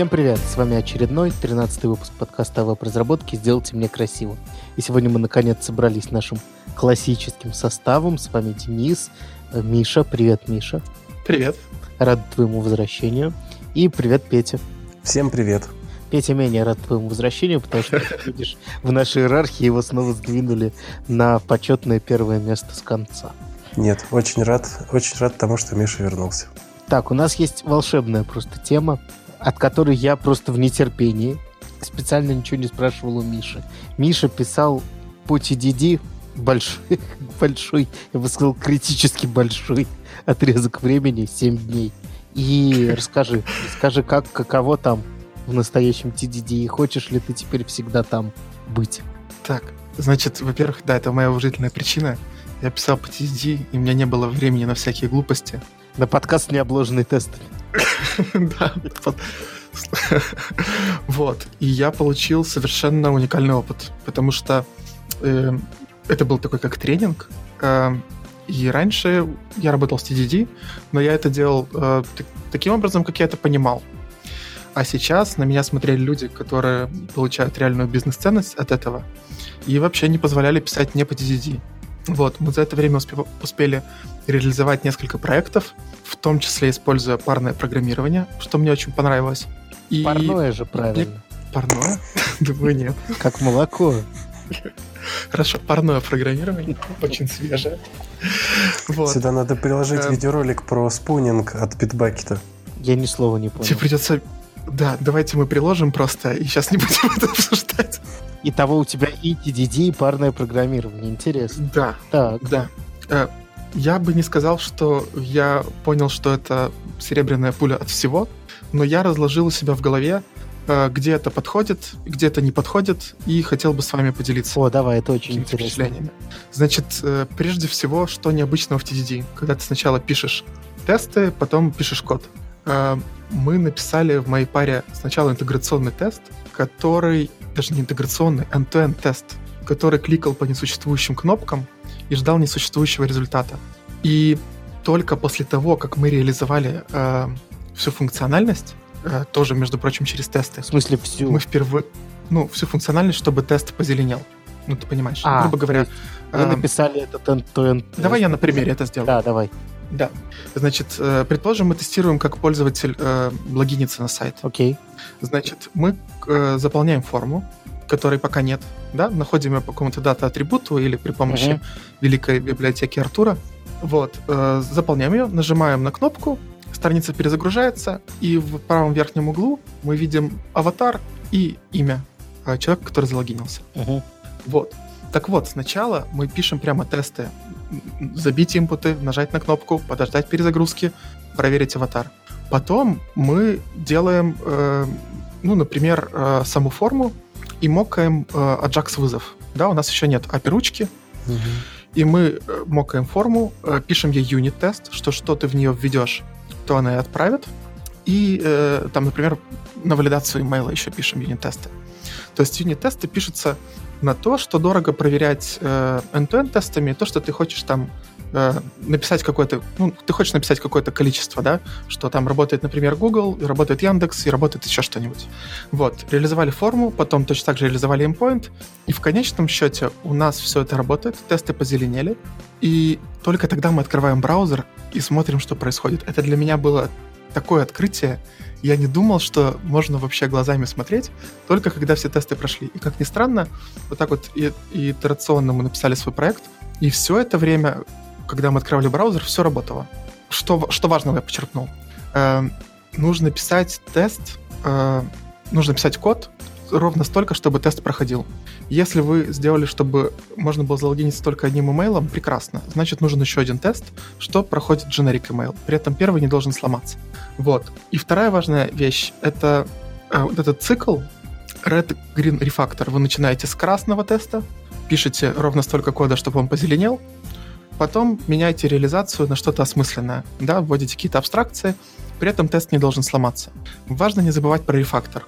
Всем привет! С вами очередной 13 выпуск подкаста о веб-разработке «Сделайте мне красиво». И сегодня мы наконец собрались нашим классическим составом. С вами Денис, э, Миша. Привет, Миша. Привет. Рад твоему возвращению. И привет, Петя. Всем привет. Петя менее рад твоему возвращению, потому что, видишь, в нашей иерархии его снова сдвинули на почетное первое место с конца. Нет, очень рад, очень рад тому, что Миша вернулся. Так, у нас есть волшебная просто тема, от которой я просто в нетерпении. Специально ничего не спрашивал у Миши. Миша писал по TDD большой, большой, я бы сказал, критически большой отрезок времени, 7 дней. И расскажи, расскажи, как, каково там в настоящем TDD, и хочешь ли ты теперь всегда там быть? Так, значит, во-первых, да, это моя уважительная причина. Я писал по TDD, и у меня не было времени на всякие глупости. На подкаст не обложенный тестами. Да, вот. И я получил совершенно уникальный опыт, потому что э, это был такой как тренинг. Э, и раньше я работал с TDD, но я это делал э, таким образом, как я это понимал. А сейчас на меня смотрели люди, которые получают реальную бизнес-ценность от этого, и вообще не позволяли писать не по TDD. Вот, мы за это время успе- успели реализовать несколько проектов, в том числе используя парное программирование, что мне очень понравилось. И... Парное же правильно. Парное? Думаю, нет. Как молоко. Хорошо, парное программирование, очень свежее. Вот. Сюда надо приложить эм... видеоролик про спунинг от Bitbucket. Я ни слова не понял. Тебе придется... Да, давайте мы приложим просто, и сейчас не будем это обсуждать. И того у тебя и TDD, и парное программирование. Интересно. Да. Так. Да. Э, я бы не сказал, что я понял, что это серебряная пуля от всего, но я разложил у себя в голове, э, где это подходит, где это не подходит, и хотел бы с вами поделиться. О, давай, это очень интересно. Значит, э, прежде всего, что необычного в TDD? Когда ты сначала пишешь тесты, потом пишешь код. Мы написали в моей паре сначала интеграционный тест, который даже не интеграционный, end-to-end тест, который кликал по несуществующим кнопкам и ждал несуществующего результата. И только после того, как мы реализовали э, всю функциональность, э, тоже, между прочим, через тесты. В смысле всю? Мы впервые... Ну, всю функциональность, чтобы тест позеленел. Ну, ты понимаешь. А, грубо говоря... Вы э, написали этот end-to-end Давай я на примере это сделаю. Да, давай. Да. Значит, э, предположим, мы тестируем, как пользователь э, логинится на сайт. Окей. Значит, мы э, заполняем форму, которой пока нет, да, находим ее по какому-то дата-атрибуту или при помощи uh-huh. великой библиотеки Артура. Вот, э, заполняем ее, нажимаем на кнопку, страница перезагружается, и в правом верхнем углу мы видим аватар и имя э, человека, который залогинился. Uh-huh. Вот. Так вот, сначала мы пишем прямо тесты забить импуты, нажать на кнопку, подождать перезагрузки, проверить аватар. Потом мы делаем, э, ну, например, э, саму форму и мокаем э, Ajax вызов. Да, у нас еще нет API ручки, угу. и мы э, мокаем форму, э, пишем ей юнит-тест, что что ты в нее введешь, то она и отправит. И э, там, например, на валидацию имейла еще пишем юнит-тесты. То есть юнит-тесты пишутся на то, что дорого проверять э, end-to-end тестами, то, что ты хочешь там э, написать какое-то, ну, ты хочешь написать какое-то количество, да, что там работает, например, Google, и работает Яндекс, и работает еще что-нибудь. Вот, реализовали форму, потом точно так же реализовали endpoint, и в конечном счете у нас все это работает, тесты позеленели, и только тогда мы открываем браузер и смотрим, что происходит. Это для меня было такое открытие, я не думал, что можно вообще глазами смотреть, только когда все тесты прошли. И как ни странно, вот так вот и, и итерационно мы написали свой проект, и все это время, когда мы открывали браузер, все работало. Что, что важного я подчеркнул? Э, нужно писать тест, э, нужно писать код ровно столько, чтобы тест проходил. Если вы сделали, чтобы можно было залогиниться только одним имейлом, прекрасно. Значит, нужен еще один тест, что проходит generic email. При этом первый не должен сломаться. Вот. И вторая важная вещь — это э, вот этот цикл Red Green Refactor. Вы начинаете с красного теста, пишете ровно столько кода, чтобы он позеленел, потом меняете реализацию на что-то осмысленное, да, вводите какие-то абстракции, при этом тест не должен сломаться. Важно не забывать про рефактор,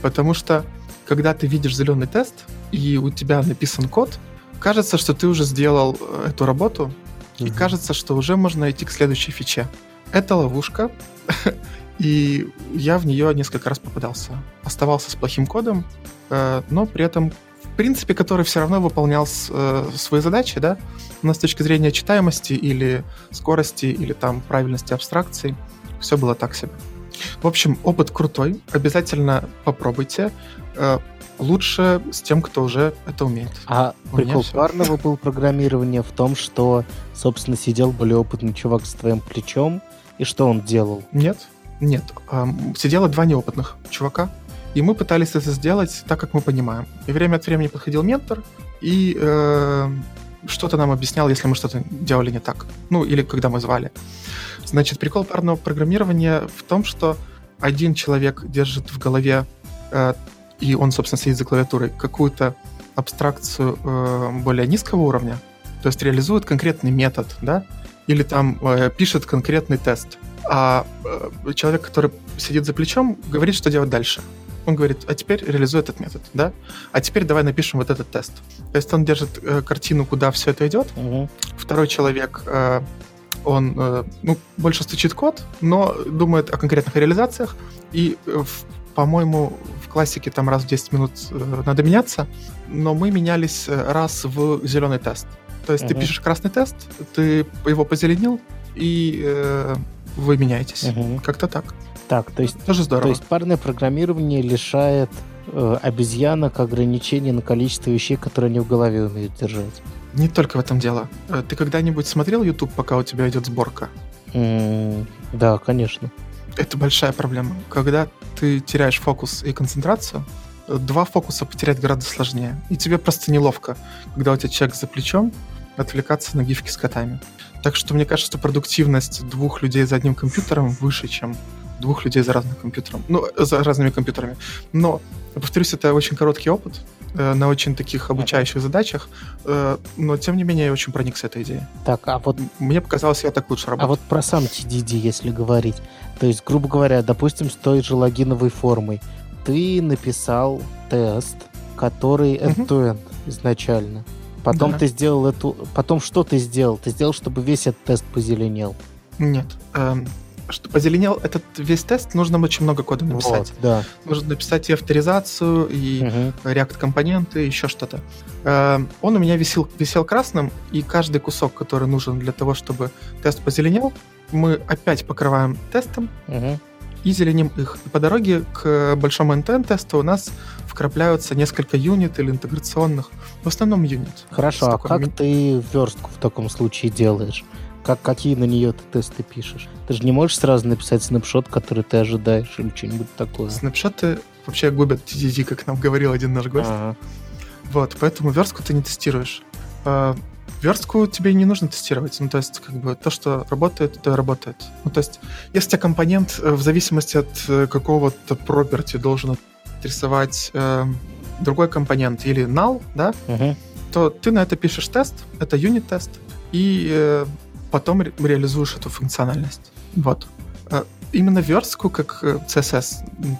потому что когда ты видишь зеленый тест, и у тебя написан код, кажется, что ты уже сделал э, эту работу, угу. и кажется, что уже можно идти к следующей фиче. Это ловушка, И я в нее несколько раз попадался. Оставался с плохим кодом, э, но при этом, принципе, который все равно выполнял э, свои задачи, да, но с точки зрения читаемости или скорости, или там правильности абстракций, все было так себе. В общем, опыт крутой, обязательно попробуйте. Э, лучше с тем, кто уже это умеет. А У прикол парного был программирование в том, что, собственно, сидел более опытный чувак с твоим плечом, и что он делал? Нет, нет. Сидело два неопытных чувака, и мы пытались это сделать так, как мы понимаем. И время от времени подходил ментор и э, что-то нам объяснял, если мы что-то делали не так. Ну, или когда мы звали. Значит, прикол парного программирования в том, что один человек держит в голове, э, и он, собственно, сидит за клавиатурой, какую-то абстракцию э, более низкого уровня, то есть реализует конкретный метод, да, или там э, пишет конкретный тест. А э, человек, который сидит за плечом, говорит, что делать дальше. Он говорит, а теперь реализуй этот метод, да? А теперь давай напишем вот этот тест. То есть он держит э, картину, куда все это идет. Угу. Второй человек, э, он э, ну, больше стучит код, но думает о конкретных реализациях. И, э, по-моему, в классике там раз в 10 минут э, надо меняться, но мы менялись э, раз в зеленый тест. То есть uh-huh. ты пишешь красный тест, ты его позеленил, и э, вы меняетесь. Uh-huh. Как-то так. Так, то есть, Тоже здорово. то есть парное программирование лишает э, обезьянок ограничений на количество вещей, которые они в голове умеют держать. Не только в этом дело. Э, ты когда-нибудь смотрел YouTube, пока у тебя идет сборка? Mm, да, конечно. Это большая проблема. Когда ты теряешь фокус и концентрацию, э, два фокуса потерять гораздо сложнее. И тебе просто неловко, когда у тебя человек за плечом, отвлекаться на гифки с котами. Так что мне кажется, что продуктивность двух людей за одним компьютером выше, чем двух людей за разным компьютером. Ну, за разными компьютерами. Но, повторюсь, это очень короткий опыт э, на очень таких обучающих задачах, э, но, тем не менее, я очень проникся этой идеей. Так, а вот... Мне показалось, я так лучше работаю. А вот про сам TDD, если говорить. То есть, грубо говоря, допустим, с той же логиновой формой. Ты написал тест, который end-to-end изначально. Потом да. ты сделал эту... Потом что ты сделал? Ты сделал, чтобы весь этот тест позеленел? Нет. Эм, что позеленел этот весь тест, нужно очень много кода написать. Вот, да. Нужно написать и авторизацию, и угу. React-компоненты, еще что-то. Эм, он у меня висел, висел красным, и каждый кусок, который нужен для того, чтобы тест позеленел, мы опять покрываем тестом, угу и зеленим их. И по дороге к большому NTN-тесту у нас вкрапляются несколько юнит или интеграционных. В основном юнит. Хорошо, а как ми... ты верстку в таком случае делаешь? Как, какие на нее ты тесты пишешь? Ты же не можешь сразу написать снапшот, который ты ожидаешь, или что-нибудь такое. Снапшоты вообще губят TDD, как нам говорил один наш гость. Ага. Вот, поэтому верстку ты не тестируешь. А, верстку тебе не нужно тестировать. Ну, то есть, как бы, то, что работает, то и работает. Ну, то есть, если у тебя компонент э, в зависимости от э, какого-то property должен рисовать э, другой компонент или null, да, uh-huh. то ты на это пишешь тест, это юнит-тест, и э, потом ре- реализуешь эту функциональность. Вот. Э, именно верстку, как CSS,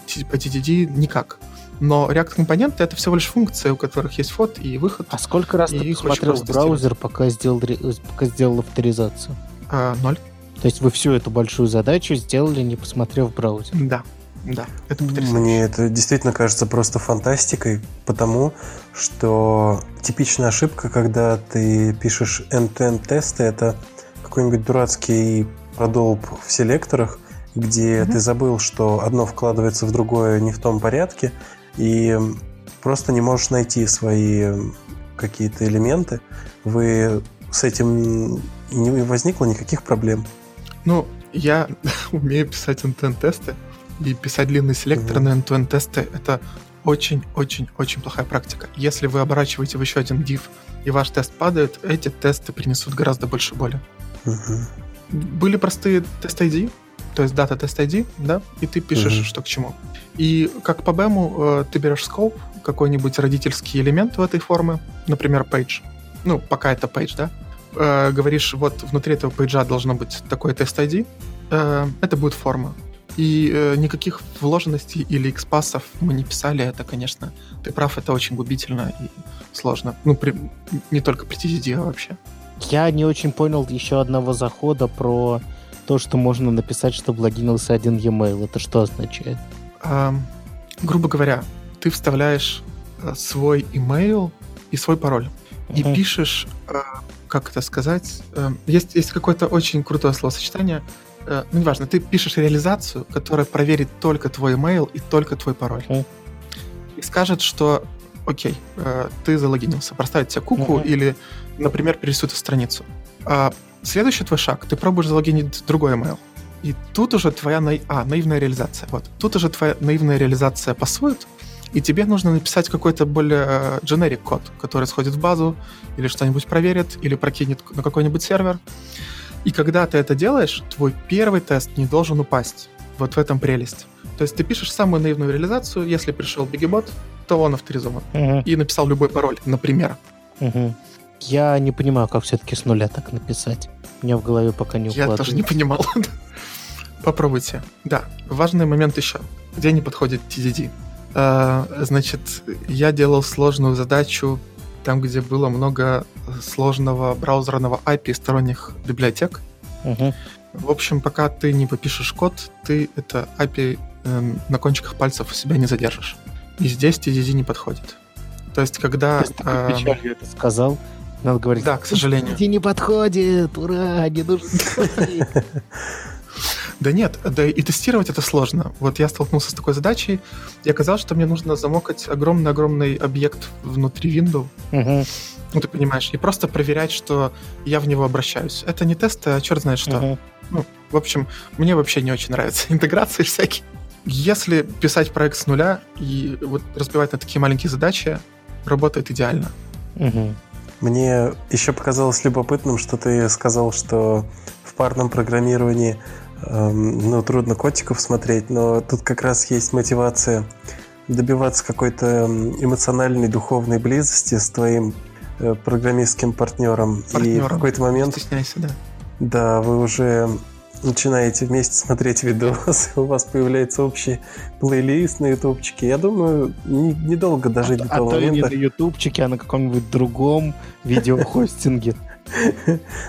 типа TDD, никак. Но React-компоненты — это всего лишь функции, у которых есть вход и выход. А сколько раз ты посмотрел в браузер, пока сделал, пока сделал авторизацию? А, ноль. То есть вы всю эту большую задачу сделали, не посмотрев в браузер? Да. Да, это потрясающе. Мне это действительно кажется просто фантастикой, потому что типичная ошибка, когда ты пишешь end-to-end тесты, это какой-нибудь дурацкий продолб в селекторах, где mm-hmm. ты забыл, что одно вкладывается в другое не в том порядке, и просто не можешь найти свои какие-то элементы, вы с этим не возникло никаких проблем. Ну, я умею писать NTN-тесты, и писать длинный селектор mm-hmm. на end-to-end тесты — это очень-очень-очень плохая практика. Если вы оборачиваете в еще один div, и ваш тест падает, эти тесты принесут гораздо больше боли. Mm-hmm. Были простые тест ID, то есть дата тест ID, да, и ты пишешь, mm-hmm. что к чему. И как по BEM э, ты берешь скоп, какой-нибудь родительский элемент в этой форме, например, page, ну, пока это page, да, э, говоришь, вот внутри этого пейджа должно быть такой тест ID, э, это будет форма. И э, никаких вложенностей или экспасов мы не писали. Это, конечно, ты прав, это очень губительно и сложно. Ну, при, не только при TDD, а вообще. Я не очень понял еще одного захода про то, что можно написать, чтобы логинился один e-mail. Это что означает? А, грубо говоря, ты вставляешь э, свой email и свой пароль. И Мгм. пишешь, э, как это сказать, э, есть, есть какое-то очень крутое словосочетание, ну, неважно, ты пишешь реализацию, которая проверит только твой email и только твой пароль. Мгм. И скажет, что окей, э, ты залогинился, проставит тебе куку Мгм. или, например, перерисует страницу. А следующий твой шаг, ты пробуешь залогинить другой email. И тут уже твоя наи- а, наивная реализация. Вот. Тут уже твоя наивная реализация пасует, и тебе нужно написать какой-то более э, generic код, который сходит в базу, или что-нибудь проверит, или прокинет на какой-нибудь сервер. И когда ты это делаешь, твой первый тест не должен упасть. Вот в этом прелесть. То есть ты пишешь самую наивную реализацию, если пришел бигебот, то он авторизован. Мгм. И написал любой пароль, например. Мгм. Я не понимаю, как все-таки с нуля так написать. У меня в голове пока не Я укладывается. тоже не понимал. Попробуйте. Да, важный момент еще. Где не подходит TDD? А, Значит, я делал сложную задачу там, где было много сложного браузерного API сторонних библиотек. Мгм. В общем, пока ты не попишешь код, ты это API эм, на кончиках пальцев у себя не задержишь. И здесь TDD не подходит. То есть, когда... Эм, печалью это сказал. Надо говорить. Да, к сожалению. TDD не подходит, ура, не нужен TDD. Да нет, да и тестировать это сложно. Вот я столкнулся с такой задачей, и оказалось, что мне нужно замокать огромный-огромный объект внутри Windows, Мгм. ну ты понимаешь, и просто проверять, что я в него обращаюсь. Это не тесты, а черт знает что. Мгм. Ну, в общем, мне вообще не очень нравятся интеграции всякие. Если писать проект с нуля и вот разбивать на такие маленькие задачи, работает идеально. Мгм. Мне еще показалось любопытным, что ты сказал, что в парном программировании эм, ну, трудно котиков смотреть, но тут как раз есть мотивация добиваться какой-то эм, эмоциональной, духовной близости с твоим э, программистским партнером. И в Партнером. какой-то Не момент, стесняйся, да. да, вы уже начинаете вместе смотреть видосы, у вас появляется общий плейлист на ютубчике. Я думаю, не- недолго дожить до А того то и не момента. на ютубчике, а на каком-нибудь другом видеохостинге.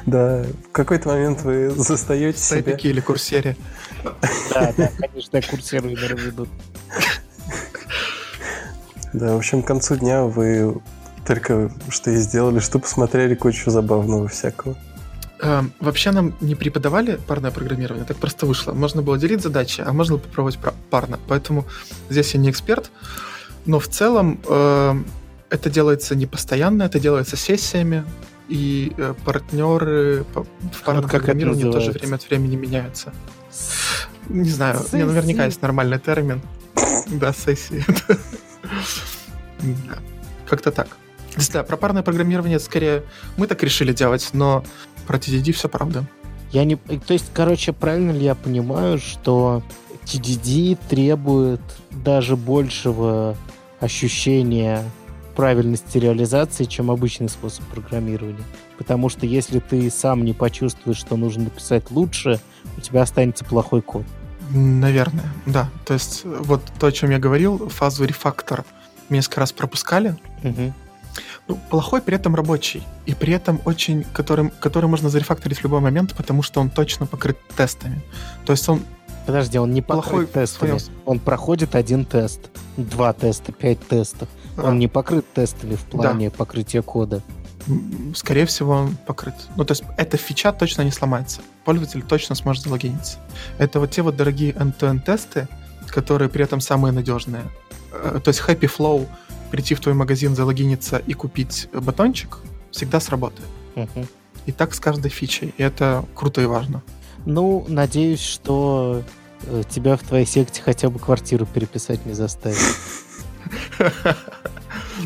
Да, в какой-то момент вы застаете себя. Сайпики или курсере. Да, да, конечно, я курсирую на веду. Да, в общем, к концу дня вы только что и сделали, что посмотрели кучу забавного всякого. Эм, Вообще нам не преподавали парное программирование, так просто вышло. Можно было делить задачи, а можно было попробовать парно. Поэтому здесь я не эксперт, но в целом эм, это делается не постоянно, это делается сессиями, и э, партнеры по- в парном как это программировании тоже время от времени меняются. Не знаю, не, наверняка Сессии. есть нормальный термин. Да, сессии. Как-то так. Да, про парное программирование скорее мы так решили делать, но про TDD все правда. Я не... То есть, короче, правильно ли я понимаю, что TDD требует даже большего ощущения правильности реализации, чем обычный способ программирования? Потому что если ты сам не почувствуешь, что нужно написать лучше, у тебя останется плохой код. Наверное, да. То есть вот то, о чем я говорил, фазу рефактор несколько раз пропускали. Мгм. Ну, плохой, при этом рабочий. И при этом очень, который, который можно зарефакторить в любой момент, потому что он точно покрыт тестами. То есть он Подожди, он не Плохой тестами. своем- Он проходит один тест, два теста, пять тестов. а, Он не покрыт тестами в плане покрытия кода. скорее всего, он покрыт. Ну, то есть эта фича точно не сломается. Пользователь точно сможет залогиниться. Это вот те вот дорогие end-to-end тесты, которые при этом самые надежные. Э, То есть Happy Flow, прийти в твой магазин, залогиниться и купить батончик, всегда сработает. Мгм. И так с каждой фичей. И это круто и важно. Ну, надеюсь, что э, тебя в твоей секте хотя бы квартиру переписать не заставят.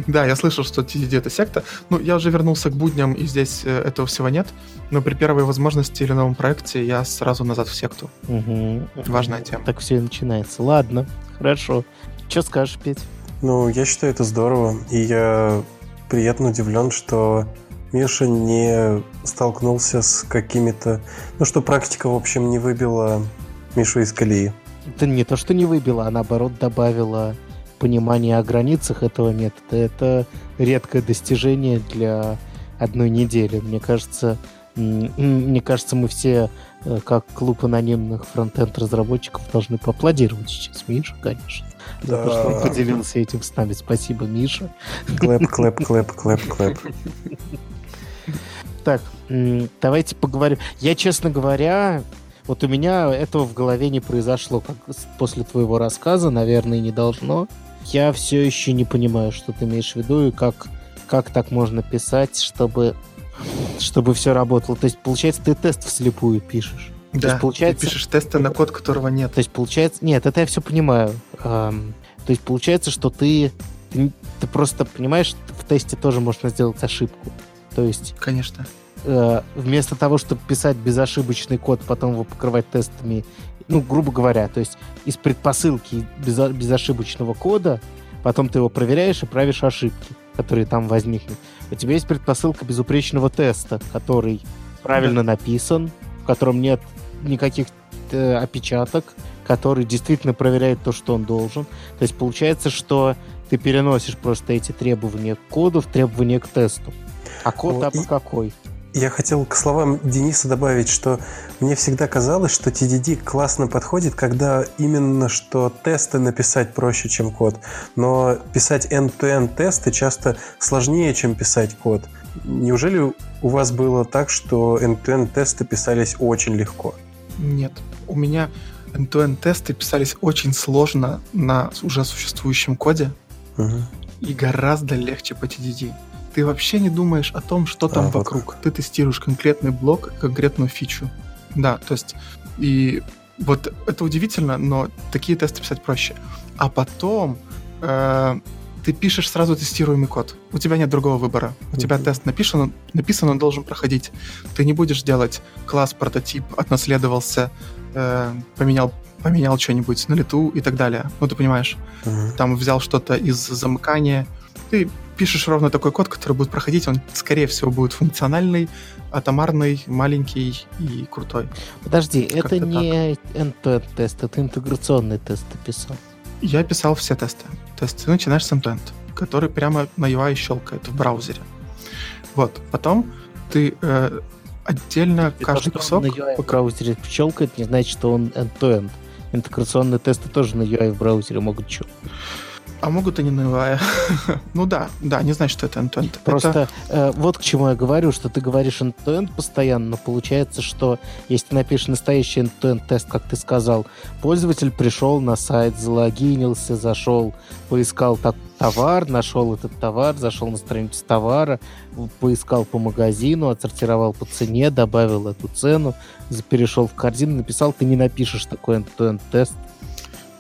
Да, я слышал, что TDD это секта. Ну, я уже вернулся к будням, и здесь э, этого всего нет. Но при первой возможности или новом проекте я сразу назад в секту. Мгм. Важная тема. Так все и начинается. Ладно, хорошо. Что скажешь, Петь? Ну, я считаю это здорово, и я приятно удивлен, что Миша не столкнулся с какими-то... Ну, что практика, в общем, не выбила Мишу из колеи. Это не то, что не выбила, а наоборот добавила понимание о границах этого метода. Это редкое достижение для одной недели. Мне кажется, Мне кажется, мы все, э, как клуб анонимных frontend разработчиков, должны поаплодировать сейчас Мише, конечно. За то, что он поделился этим с нами. Спасибо, Миша. Clap, clap, clap, clap, clap. Так, давайте поговорим. Я, честно говоря, вот у меня этого в голове не произошло, как после твоего рассказа, наверное, не должно. Я все еще не понимаю, что ты имеешь в виду и как, как так можно писать, чтобы, чтобы все работало. То есть, получается, ты тест вслепую пишешь. Да, То есть, получается, ты пишешь тесты на код, которого нет. То есть, получается... Нет, это я все понимаю. Эм, то есть, получается, что ты, ты, ты просто понимаешь, в тесте тоже можно сделать ошибку. То есть... Конечно. Э, вместо того, чтобы писать безошибочный код, потом его покрывать тестами, ну, грубо говоря, то есть из предпосылки безо- безошибочного кода, потом ты его проверяешь и правишь ошибки, которые там возникнут. У тебя есть предпосылка безупречного теста, который правильно да. написан, в котором нет никаких э, опечаток, который действительно проверяет то, что он должен. То есть получается, что ты переносишь просто эти требования к коду в требования к тесту. А код там и... какой? Я хотел к словам Дениса добавить, что мне всегда казалось, что TDD классно подходит, когда именно что тесты написать проще, чем код. Но писать end-to-end тесты часто сложнее, чем писать код. Неужели у вас было так, что end-to-end тесты писались очень легко? Нет. У меня end-to-end тесты писались очень сложно на уже существующем коде угу. и гораздо легче по TDD ты вообще не думаешь о том, что там а, вокруг. Вот. Ты тестируешь конкретный блок, конкретную фичу. Да, то есть и вот это удивительно, но такие тесты писать проще. А потом э, ты пишешь сразу тестируемый код. У тебя нет другого выбора. У mm-hmm. тебя тест написан, написан, он должен проходить. Ты не будешь делать класс, прототип, отнаследовался, э, поменял поменял что-нибудь на лету и так далее. Ну, ты понимаешь. Mm-hmm. Там взял что-то из замыкания. Ты пишешь ровно такой код, который будет проходить, он, скорее всего, будет функциональный, атомарный, маленький и крутой. Подожди, как это не end-to-end тест, это интеграционный тест ты писал. Я писал все тесты. То есть ты начинаешь с end-to-end, который прямо на UI щелкает в браузере. Вот, потом ты э, отдельно и каждый то, кусок... на UI в браузере щелкает, не значит, что он end-to-end. Интеграционные тесты тоже на UI в браузере могут щелкать. А могут и не нулевая. ну да, да, не значит, что это end-to-end. Просто это... э, вот к чему я говорю, что ты говоришь end-to-end постоянно, но получается, что если ты напишешь настоящий end-to-end тест, как ты сказал, пользователь пришел на сайт, залогинился, зашел, поискал так, товар, нашел этот товар, зашел на страницу товара, поискал по магазину, отсортировал по цене, добавил эту цену, перешел в корзину, написал, ты не напишешь такой end-to-end тест.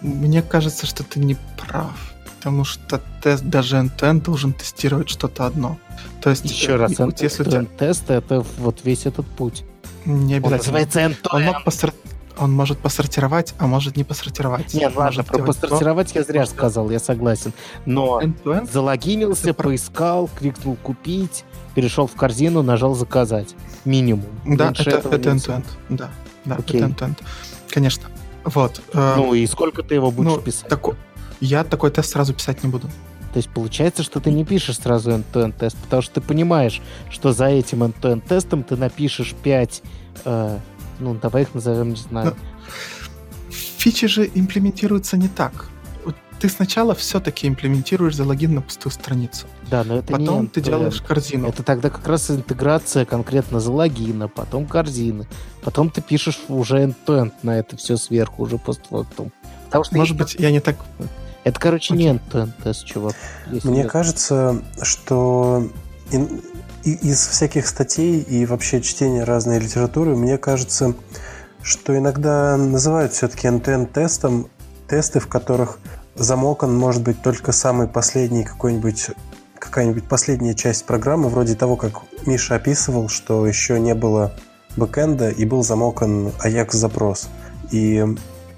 Мне кажется, что ты не прав потому что тест даже end должен тестировать что-то одно. То есть еще раз, end если тебя... тест это вот весь этот путь. Не обязательно. Он называется Он, мог посор... он может посортировать, а может не посортировать. Нет, ладно, про посортировать то, я зря может... сказал, я согласен. Но end залогинился, это... поискал, кликнул купить, перешел в корзину, нажал заказать. Минимум. Да, Меньше это, это end-to-end. Да, да, okay. это end-to-end. Конечно. Вот. Э, ну и сколько ты его будешь ну, писать? Тако я такой тест сразу писать не буду. То есть получается, что ты не пишешь сразу end-to-end тест, потому что ты понимаешь, что за этим end-to-end тестом ты напишешь 5, э, ну давай их назовем, не знаю. Но фичи же имплементируются не так. Ты сначала все-таки имплементируешь за логин на пустую страницу. Да, но это потом не ты делаешь корзину. Это тогда как раз интеграция конкретно за логина, потом корзины. Потом ты пишешь уже end-to-end на это все сверху, уже постфактум. Потому что Может быть, я не так это, короче, не тест, чувак. Мне нет. кажется, что из всяких статей и вообще чтения разной литературы, мне кажется, что иногда называют все-таки end тестом тесты, в которых замокан может быть только самый последний какой-нибудь какая-нибудь последняя часть программы, вроде того, как Миша описывал, что еще не было бэкэнда и был замокан Ajax-запрос. И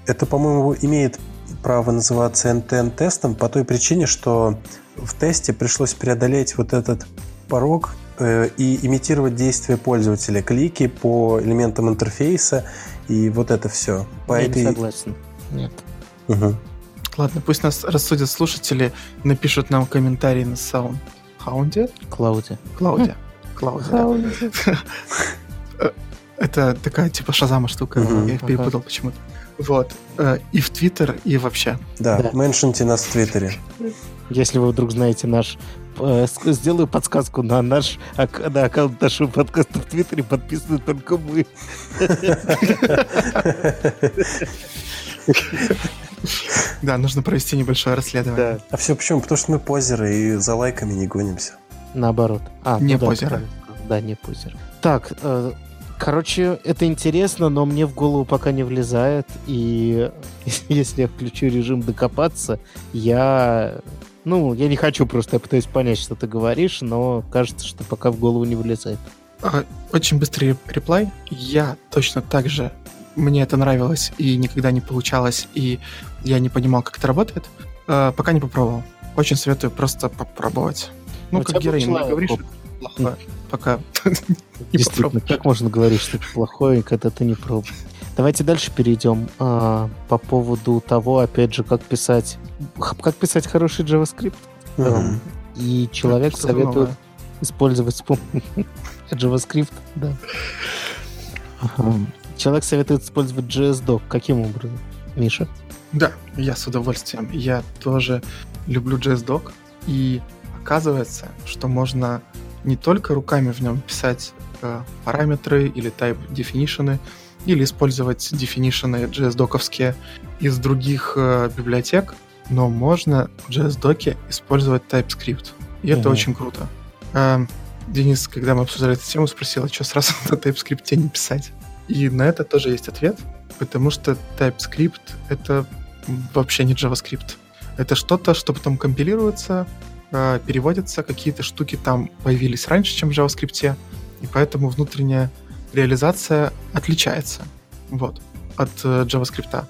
это, по-моему, имеет право называться NTN-тестом по той причине, что в тесте пришлось преодолеть вот этот порог э, и имитировать действия пользователя, клики по элементам интерфейса и вот это все. По Я этой... не согласен. Нет. Угу. Ладно, пусть нас рассудят слушатели, напишут нам комментарии на саунд. Хаунде? Клауде. Клауде. Клауде. Это такая типа шазама штука, я их перепутал почему-то. Вот. Э, И в Твиттер, и вообще. Да, Да. меншинте нас в Твиттере. Если вы вдруг знаете наш... э, Сделаю подсказку на наш на аккаунт нашего подкаста в Твиттере подписаны только мы. Да, нужно провести небольшое расследование. Да. А все почему? Потому что мы позеры и за лайками не гонимся. Наоборот. А, Не ну да, позеры. Да, не позеры. Так, э, короче, это интересно, но мне в голову пока не влезает. И если я включу режим докопаться, я... Ну, я не хочу просто, я пытаюсь понять, что ты говоришь, но кажется, что пока в голову не влезает. А, Очень быстрый реп- реплай. Я точно так же. Мне это нравилось и никогда не получалось, и я не понимал, как это работает. Э, Пока не попробовал. Очень советую просто попробовать. Ну, У как героин, не говоришь, Боб. Что это пока не Действительно, как можно говорить что-то плохое, когда ты не пробовал? Давайте дальше перейдем а, по поводу того, опять же, как писать, как писать хороший JavaScript. Мгм. И человек Что-то советует новое. использовать JavaScript, да. Ага. Человек советует использовать JSDoc. Каким образом? Миша? Да, я с удовольствием. Я тоже люблю JSDoc. И оказывается, что можно не только руками в нем писать э, параметры или type definition, или использовать definition JSDoc-овские из других э, библиотек, но можно в JSDoc использовать TypeScript. И это Мгм. очень круто. Эм, Денис, когда мы обсуждали эту тему, спросил, а что сразу на TypeScript не писать? И на это тоже есть ответ, потому что TypeScript — это вообще не JavaScript. Это что-то, что потом компилируется, э, переводится, какие-то штуки там появились раньше, чем в JavaScript, и поэтому внутренняя реализация отличается вот, от э, JavaScript.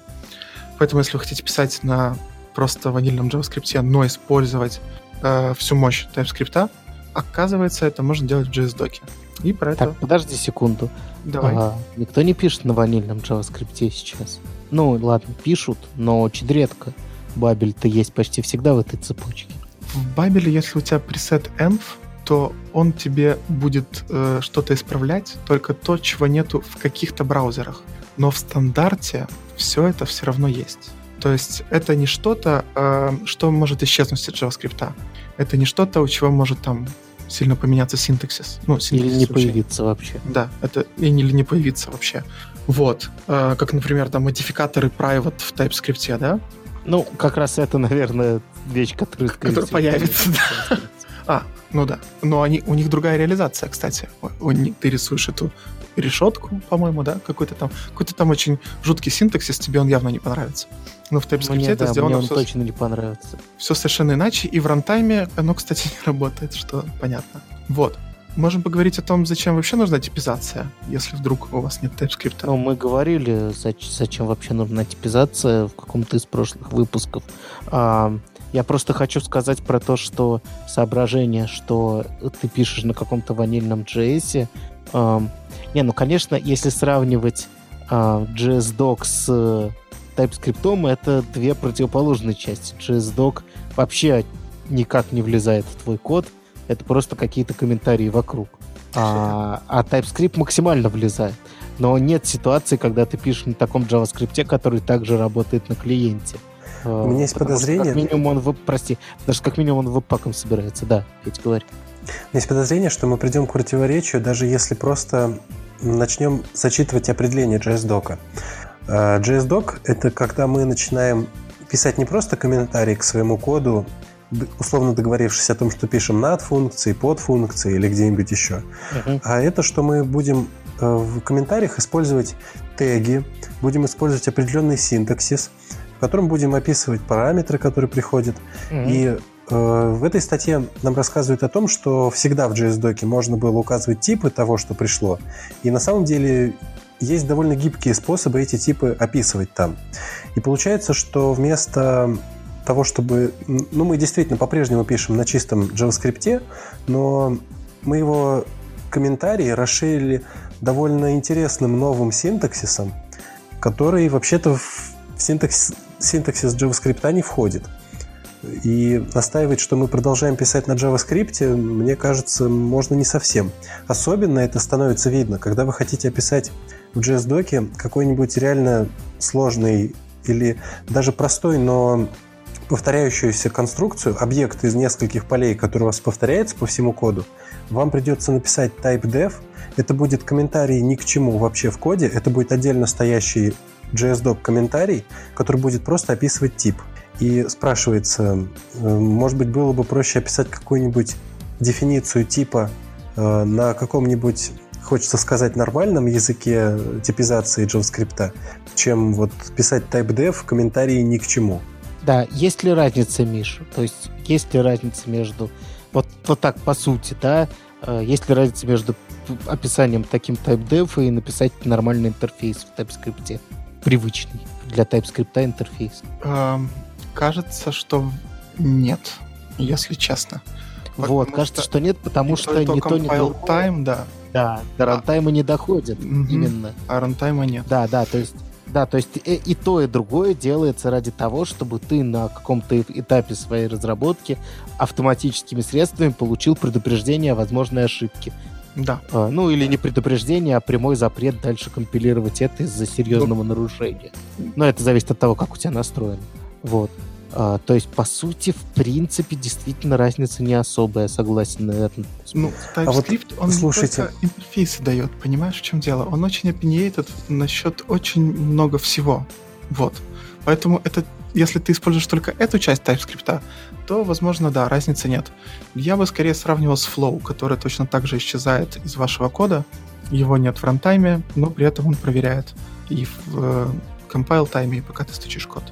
Поэтому, если вы хотите писать на просто ванильном JavaScript, но использовать э, всю мощь TypeScript, оказывается, это можно делать в JSDoc. И про это Так, подожди секунду. давай. Ага, никто не пишет на ванильном JavaScript сейчас. Ну, ладно, пишут, но очень редко. Бабель-то есть почти всегда в этой цепочке. В Бабеле, если у тебя пресет env, то он тебе будет э, что-то исправлять, только то, чего нету в каких-то браузерах. Но в стандарте все это все равно есть. То есть это не что-то, э, что может исчезнуть от JavaScript. Это не что-то, у чего может там сильно поменяться синтаксис. Ну, Или синтаксис не вообще. появиться вообще. Да, это или не появиться вообще. Вот. Э, как, например, там модификаторы private в TypeScript, да? Ну, как раз это, наверное, вещь, которая, Которая появится, появится. А, ну да. Но они, у них другая реализация, кстати. У- у ты рисуешь эту решетку, по-моему, да? Какой-то там, какой-то там очень жуткий синтаксис, тебе он явно не понравится. Но в TypeScript Мне, это да, мне сделано он все, точно не понравится. совершенно иначе, и в рантайме оно, кстати, не работает, что понятно. Вот. Можем поговорить о том, зачем вообще нужна типизация, если вдруг у вас нет TypeScript. Ну, мы говорили, зач- зачем вообще нужна типизация в каком-то из прошлых выпусков. А, я просто хочу сказать про то, что соображение, что ты пишешь на каком-то ванильном JS. ам, не, ну, конечно, если сравнивать а, JSDoc с э, TypeScript, это две противоположные части. JSDoc вообще никак не влезает в твой код, это просто какие-то комментарии вокруг. А, а TypeScript максимально влезает. Но нет ситуации, когда ты пишешь на таком JavaScript, который также работает на клиенте. А, У меня есть Потому что подозрение- Как минимум он веб, прости, потому что как минимум он веб-паком собирается. Да, Петя, говори. У меня есть подозрение, что мы придем к противоречию, даже если просто начнем зачитывать определение JSDoc. Э, JSDoc — это когда мы начинаем писать не просто комментарий к своему коду, условно договорившись о том, что пишем над функции, под функции или где-нибудь еще. А это, что мы будем э, в комментариях использовать теги, будем использовать определенный синтаксис, в котором будем описывать параметры, которые приходят, Мгм. и э, в этой статье нам рассказывают о том, что всегда в JS-доке можно было указывать типы того, что пришло. И на самом деле есть довольно гибкие способы эти типы описывать там. И получается, что вместо того, чтобы... Ну, мы действительно по-прежнему пишем на чистом JavaScript, но мы его комментарии расширили довольно интересным новым синтаксисом, который вообще-то в синтаксис, синтаксис JavaScript не входит. И настаивать, что мы продолжаем писать на JavaScript, мне кажется, можно не совсем. Особенно это становится видно, когда вы хотите описать в JS-доке какой-нибудь реально сложный или даже простой, но повторяющуюся конструкцию, объект из нескольких полей, который у вас повторяется по всему коду, вам придется написать type-def. Это будет комментарий ни к чему вообще в коде. Это будет отдельно стоящий JSDoc комментарий, который будет просто описывать тип. И спрашивается, э, может быть, было бы проще описать какую-нибудь дефиницию типа э, на каком-нибудь, хочется сказать, нормальном языке типизации JavaScript, чем вот писать type-def в комментарии ни к чему. Да, есть ли разница, Миша? То есть есть ли разница между... Вот, вот так, по сути, да? Э, есть ли разница между описанием таким type-def и написать нормальный интерфейс в TypeScript? Привычный для TypeScript интерфейс. Эм, кажется, что нет, если честно. Вот, кажется, что, что нет, потому что то, не то, не то. time, да. Да, до рантайма не доходит mm-hmm. именно. А рантайма нет. Да, да, то есть да, то есть и, и то, и другое делается ради того, чтобы ты на каком-то этапе своей разработки автоматическими средствами получил предупреждение о возможной ошибке. Да. А, ну, или не предупреждение, а прямой запрет дальше компилировать это из-за серьезного ну, нарушения. Но это зависит от того, как у тебя настроено. Вот. А, то есть, по сути, в принципе, действительно разница не особая, согласен, наверное. Ну, TypeScript, а вот, он слушайте. только интерфейсы дает, понимаешь, в чем дело? Он очень opinionated насчет очень много всего. Вот. Поэтому это, если ты используешь только эту часть TypeScript, то, возможно, да, разницы нет. Я бы скорее сравнивал с Flow, который точно так же исчезает из вашего кода. Его нет в рантайме, но при этом он проверяет и в э, compile тайме, пока ты стучишь код.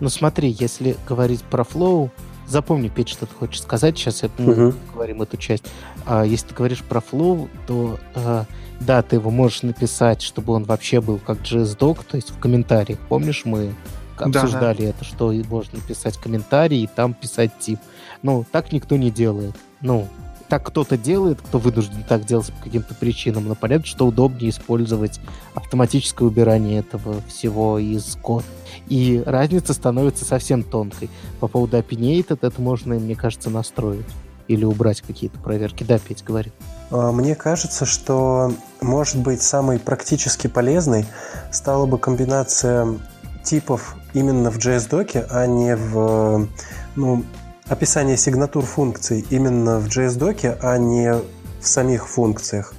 Ну смотри, если говорить про Flow, запомни, Петь, что ты хочешь сказать. Сейчас мы угу. говорим эту часть. А, если ты говоришь про Flow, то а, да, ты его можешь написать, чтобы он вообще был как JS-док, то есть в комментариях. Помнишь, мы обсуждали да, да. это, что можно писать комментарий и там писать тип. Ну, так никто не делает. Ну, так кто-то делает, кто вынужден так делать по каким-то причинам, но понятно, что удобнее использовать автоматическое убирание этого всего из кода. И разница становится совсем тонкой. По поводу opinionated это можно, мне кажется, настроить. Или убрать какие-то проверки. Да, Петь, говори. А, мне кажется, что, может быть, самой практически полезной стала бы комбинация типов именно в JS-доке, а не в ну, описание сигнатур функций именно в JS-доке, а не в самих функциях.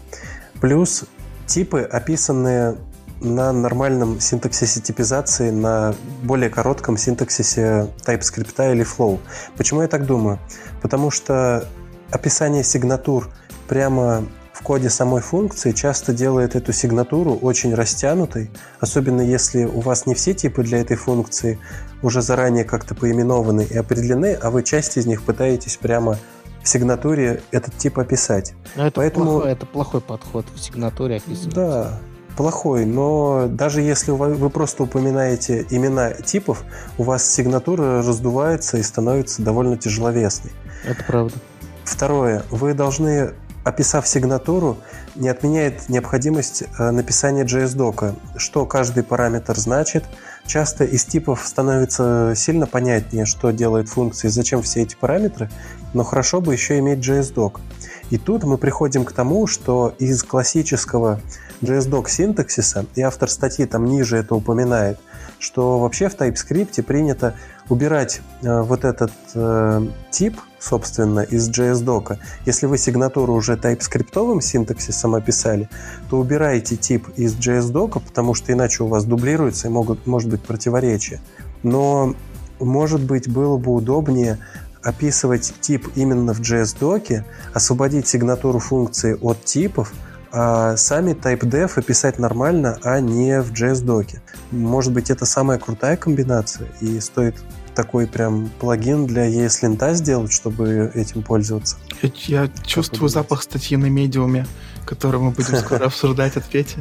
Плюс типы, описанные на нормальном синтаксисе типизации, на более коротком синтаксисе TypeScript или Flow. Почему я так думаю? Потому что описание сигнатур прямо в коде самой функции часто делает эту сигнатуру очень растянутой, особенно если у вас не все типы для этой функции уже заранее как-то поименованы и определены, а вы часть из них пытаетесь прямо в сигнатуре этот тип описать. Но это, Поэтому... плохой, это плохой подход в сигнатуре описывать. Да, плохой, но даже если вы просто упоминаете имена типов, у вас сигнатура раздувается и становится довольно тяжеловесной. Это правда. Второе, вы должны описав сигнатуру, не отменяет необходимость э, написания JS-дока, что каждый параметр значит. Часто из типов становится сильно понятнее, что делает функция и зачем все эти параметры, но хорошо бы еще иметь JS-док. И тут мы приходим к тому, что из классического JS-doc синтаксиса, и автор статьи там ниже это упоминает, что вообще в TypeScript принято убирать э, вот этот э, тип, собственно, из JS-дока. Если вы сигнатуру уже TypeScript синтаксисом описали, то убирайте тип из JS-дока, потому что иначе у вас дублируется и могут, может быть противоречие. Но, может быть, было бы удобнее описывать тип именно в JS-доке, освободить сигнатуру функции от типов, а сами TypeDef описать нормально, а не в JS-доке. Может быть, это самая крутая комбинация, и стоит такой прям плагин для ES-линта сделать, чтобы этим пользоваться. Я, я чувствую запах статьи на медиуме, которую мы будем скоро обсуждать от Пети.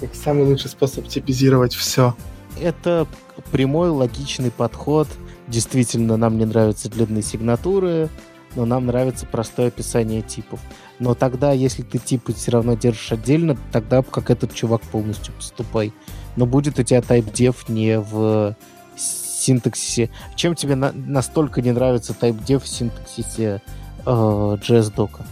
Как самый лучший способ типизировать все. Это прямой логичный подход. Действительно, нам не нравятся длинные сигнатуры, но нам нравится простое описание типов. Но тогда, если ты типы все равно держишь отдельно, тогда как этот чувак полностью поступай. Но будет у тебя type-def не в синтаксисе. Чем тебе на- настолько не нравится TypeDev в синтаксисе э, JS-дока?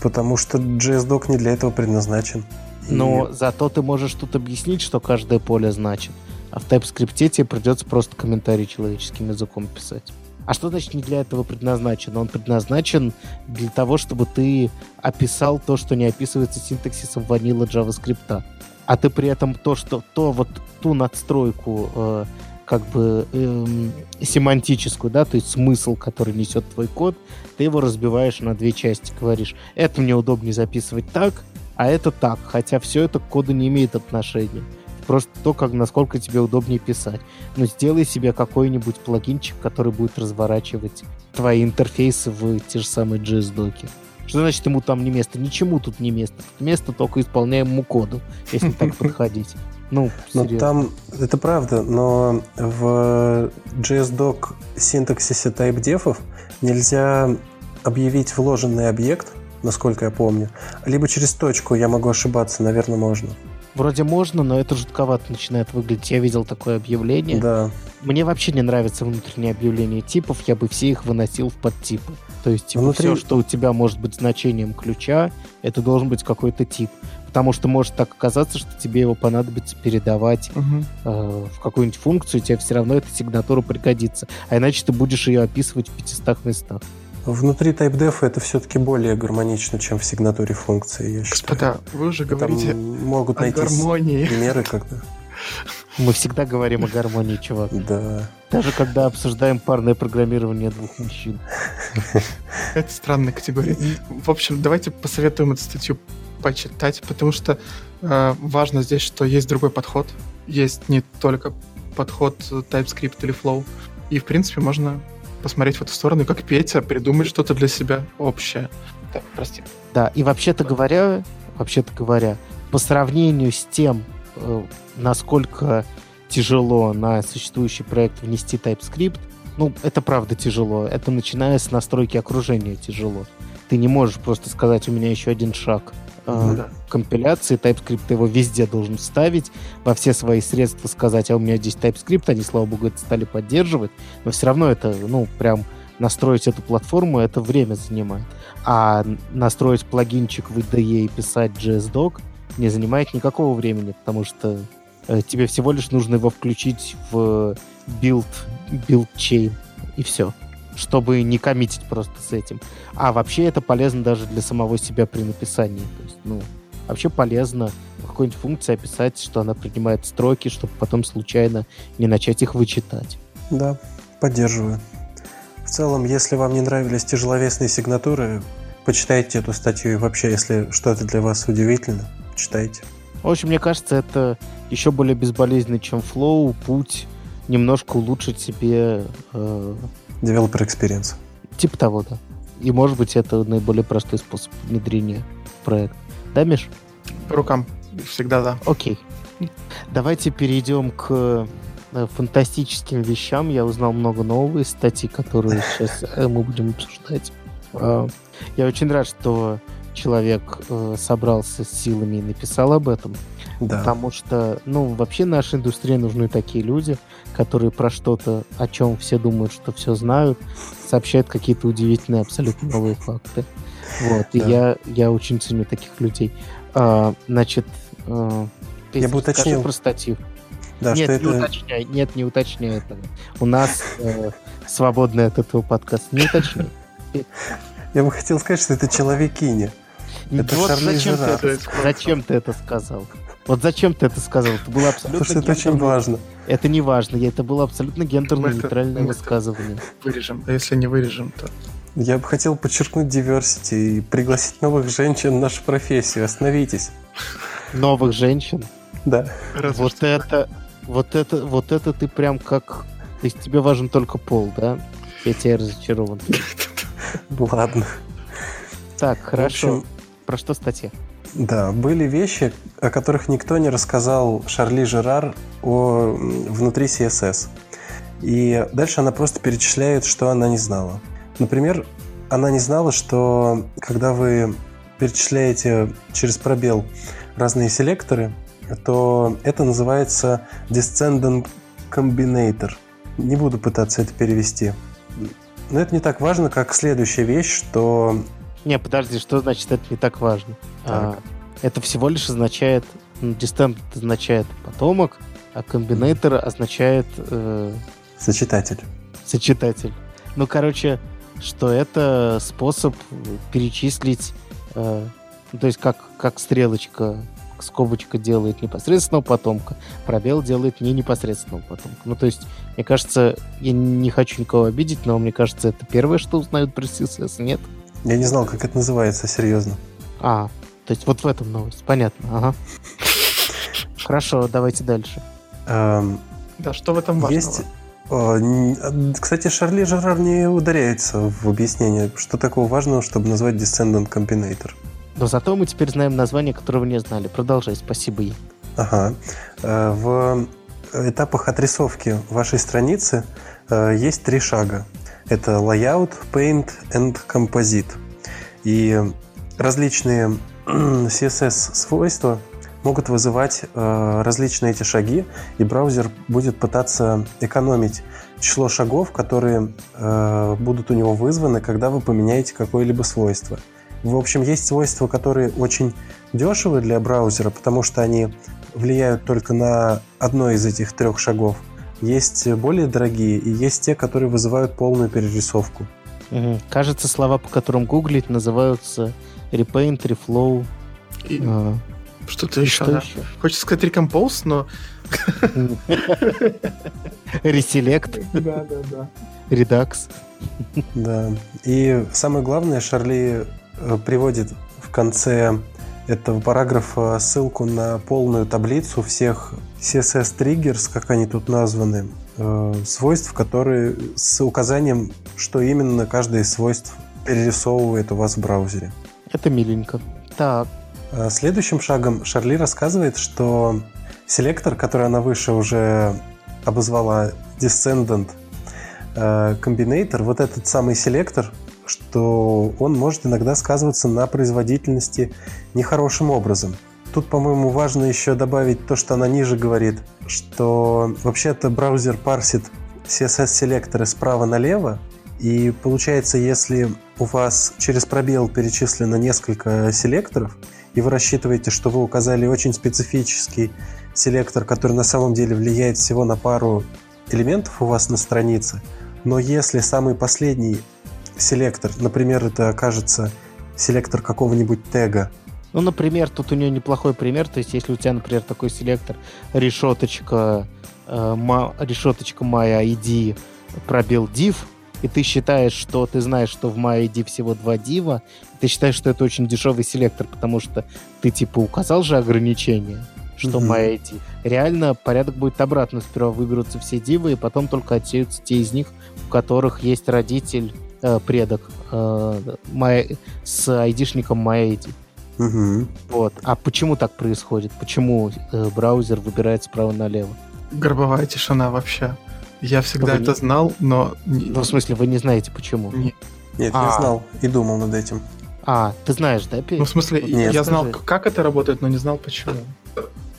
Потому что JS-док не для этого предназначен. Но И- зато ты можешь тут объяснить, что каждое поле значит. А в TypeScript тебе придется просто комментарий человеческим языком писать. А что значит не для этого предназначен? Он предназначен для того, чтобы ты описал то, что не описывается синтаксисом ванила JavaScript. А ты при этом то, что то вот ту надстройку э, как бы эм, семантическую, да, то есть смысл, который несет твой код, ты его разбиваешь на две части, говоришь, это мне удобнее записывать так, а это так, хотя все это к коду не имеет отношения. Просто то, как, насколько тебе удобнее писать. Но сделай себе какой-нибудь плагинчик, который будет разворачивать твои интерфейсы в те же самые JS-доки. Что значит ему там не место? Ничему тут не место. Тут место только исполняемому коду, если так подходить. Ну, серьезно. там, это правда, но в JS-doc синтаксисе type-дефов нельзя объявить вложенный объект, насколько я помню. Либо через точку, я могу ошибаться, наверное, можно. Вроде можно, но это жутковато начинает выглядеть. Я видел такое объявление. Да. Мне вообще не нравятся внутренние объявления типов, я бы все их выносил в подтипы. То есть, типа, Внутри- все, что у тебя может быть значением ключа, это должен быть какой-то тип. Потому что может так оказаться, что тебе его понадобится передавать Мгм. э, в какую-нибудь функцию, и тебе все равно эта сигнатура пригодится. А иначе ты будешь ее описывать в 500 местах. Внутри TypeDef это все-таки более гармонично, чем в сигнатуре функции, я считаю. Господа, вы уже Там говорите могут о найти гармонии. примеры, когда... Мы всегда говорим о гармонии, чувак. Да. Даже когда обсуждаем парное программирование двух мужчин. Это странная категория. В общем, давайте посоветуем эту статью почитать, потому что э, важно здесь, что есть другой подход. Есть не только подход э, TypeScript или Flow. И, в принципе, можно посмотреть в эту сторону, как Петя придумать что-то для себя общее. Так, прости. Да, и вообще-то говоря, вообще-то говоря, по сравнению с тем, э, насколько тяжело на существующий проект внести TypeScript, ну, это правда тяжело. Это начиная с настройки окружения тяжело. Ты не можешь просто сказать, у меня еще один шаг Ну да. компиляции, TypeScript его везде должен вставить, во все свои средства сказать, а у меня здесь TypeScript, они, слава богу, это стали поддерживать, но все равно это, ну, прям настроить эту платформу, это время занимает. А настроить плагинчик в IDE и писать JS-док не занимает никакого времени, потому что э, тебе всего лишь нужно его включить в build, build chain, и все чтобы не коммитить просто с этим. А вообще это полезно даже для самого себя при написании. Ну, вообще полезно в какой-нибудь функции описать, что она принимает строки, чтобы потом случайно не начать их вычитать. Да, поддерживаю. В целом, если вам не нравились тяжеловесные сигнатуры, почитайте эту статью и вообще, если что-то для вас удивительно, читайте. В общем, мне кажется, это еще более безболезненно, чем Flow, путь немножко улучшить себе э, Developer Experience. типа того, да. И, может быть, это наиболее простой способ внедрения в проект. Да, Миш? По рукам. Всегда да. Окей. Давайте перейдем к э, фантастическим вещам. Я узнал много нового из статей, которые сейчас э, мы будем обсуждать. Э, Я очень рад, что человек э, собрался с силами и написал об этом. Да. Потому что, ну, вообще нашей индустрии нужны такие люди, которые про что-то, о чем все думают, что все знают, сообщают какие-то удивительные, абсолютно новые факты. Вот, и Да. я, я очень ценю таких людей. А, значит, а, Я бы уточнил. про статью. Да, нет, что не это... уточняй, нет, не уточняй этого. У нас э, свободный от этого подкаст. Не уточняй. Я бы хотел сказать, что это человекиня. Это вот зачем ты, это, зачем ты это сказал? Вот зачем ты это сказал? Это было абсолютно Потому что это очень важно. Это не важно, я- это было абсолютно это- гендерно-нейтральное это- высказывание. Вырежем. А если не вырежем, то... Я бы хотел подчеркнуть diversity и пригласить новых женщин в нашу профессию. Остановитесь. Новых женщин. Да. Разве Вот что. это, вот это, вот это ты прям как... То есть тебе важен только пол, да? Я тебя разочарован. Ладно. Так, хорошо. Общем, Про что статья? Да, были вещи, о которых никто не рассказал Шарли Жерар о, внутри CSS. И дальше она просто перечисляет, что она не знала. Например, она не знала, что когда вы перечисляете через пробел разные селекторы, то это называется Descendant Combinator. Не буду пытаться это перевести. Но это не так важно, как следующая вещь, что... Не, подожди, что значит это не так важно? А, это всего лишь означает... Ну, дистент означает потомок, а комбинатор означает... Э, сочетатель. Сочетатель. Ну, короче, что это способ перечислить... Э, то есть как, как стрелочка скобочка делает непосредственного потомка, пробел делает не непосредственного потомка. Ну, то есть, мне кажется, я не хочу никого обидеть, но мне кажется, это первое, что узнают про CSS, нет? Я не знал, как это называется, серьезно. А, то есть вот в этом новость, понятно, ага. Хорошо, давайте дальше. Эм, да, что в этом важного? Есть... Кстати, Шарли Жерар не ударяется в объяснение, что такого важного, чтобы назвать Descendant Combinator. Но зато мы теперь знаем название, которого не знали. Продолжай, спасибо ей. Ага. Э, в этапах отрисовки вашей страницы э, есть три шага. Это Layout, Paint and Composite. И различные CSS-свойства могут вызывать э, различные эти шаги, и браузер будет пытаться экономить число шагов, которые будут у него вызваны, когда вы поменяете какое-либо свойство. В общем, есть свойства, которые очень дешевы для браузера, потому что они влияют только на одно из этих трех шагов. Есть более дорогие и есть те, которые вызывают полную перерисовку. Угу. Кажется, слова, по которым гуглить, называются repaint, reflow. И... А... Что-то еще, что да. Еще? Хочется сказать recompose, но... Reselect. Да, да, да. Redux. Да. И самое главное, Шарли Э, приводит в конце этого параграфа ссылку на полную таблицу всех CSS triggers, как они тут названы, э, свойств, которые с указанием, что именно каждое из свойств перерисовывает у вас в браузере. Это миленько. Так. Э, следующим шагом Шарли рассказывает, что селектор, который она выше уже обозвала Descendant Combinator, вот этот самый селектор – что он может иногда сказываться на производительности нехорошим образом. Тут, по-моему, важно еще добавить то, что она ниже говорит, что вообще-то браузер парсит CSS-селекторы справа налево, и получается, если у вас через пробел перечислено несколько селекторов, и вы рассчитываете, что вы указали очень специфический селектор, который на самом деле влияет всего на пару элементов у вас на странице, но если самый последний селектор. Например, это окажется селектор какого-нибудь тега. Ну, например, тут у нее неплохой пример. То есть, если у тебя, например, такой селектор решеточка, э, ма, решеточка MyID пробел div, и ты считаешь, что ты знаешь, что в MyID всего два дива, ты считаешь, что это очень дешевый селектор, потому что ты типа указал же ограничение, что mm-hmm. MyID. Реально порядок будет обратно. Сперва выберутся все дивы, и потом только отсеются те из них, у которых есть родитель э, предок э, my, с айдишником MyID. Угу. Вот. А почему так происходит? Почему э, браузер выбирает справа налево? Горбовая тишина вообще. Я всегда вы это не... знал, но... Ну, в смысле, вы не знаете, почему? Нет, Нет а. я знал и думал над этим. А, ты знаешь, да? Ну, в смысле, Нет, я скажи. знал, как это работает, но не знал, почему.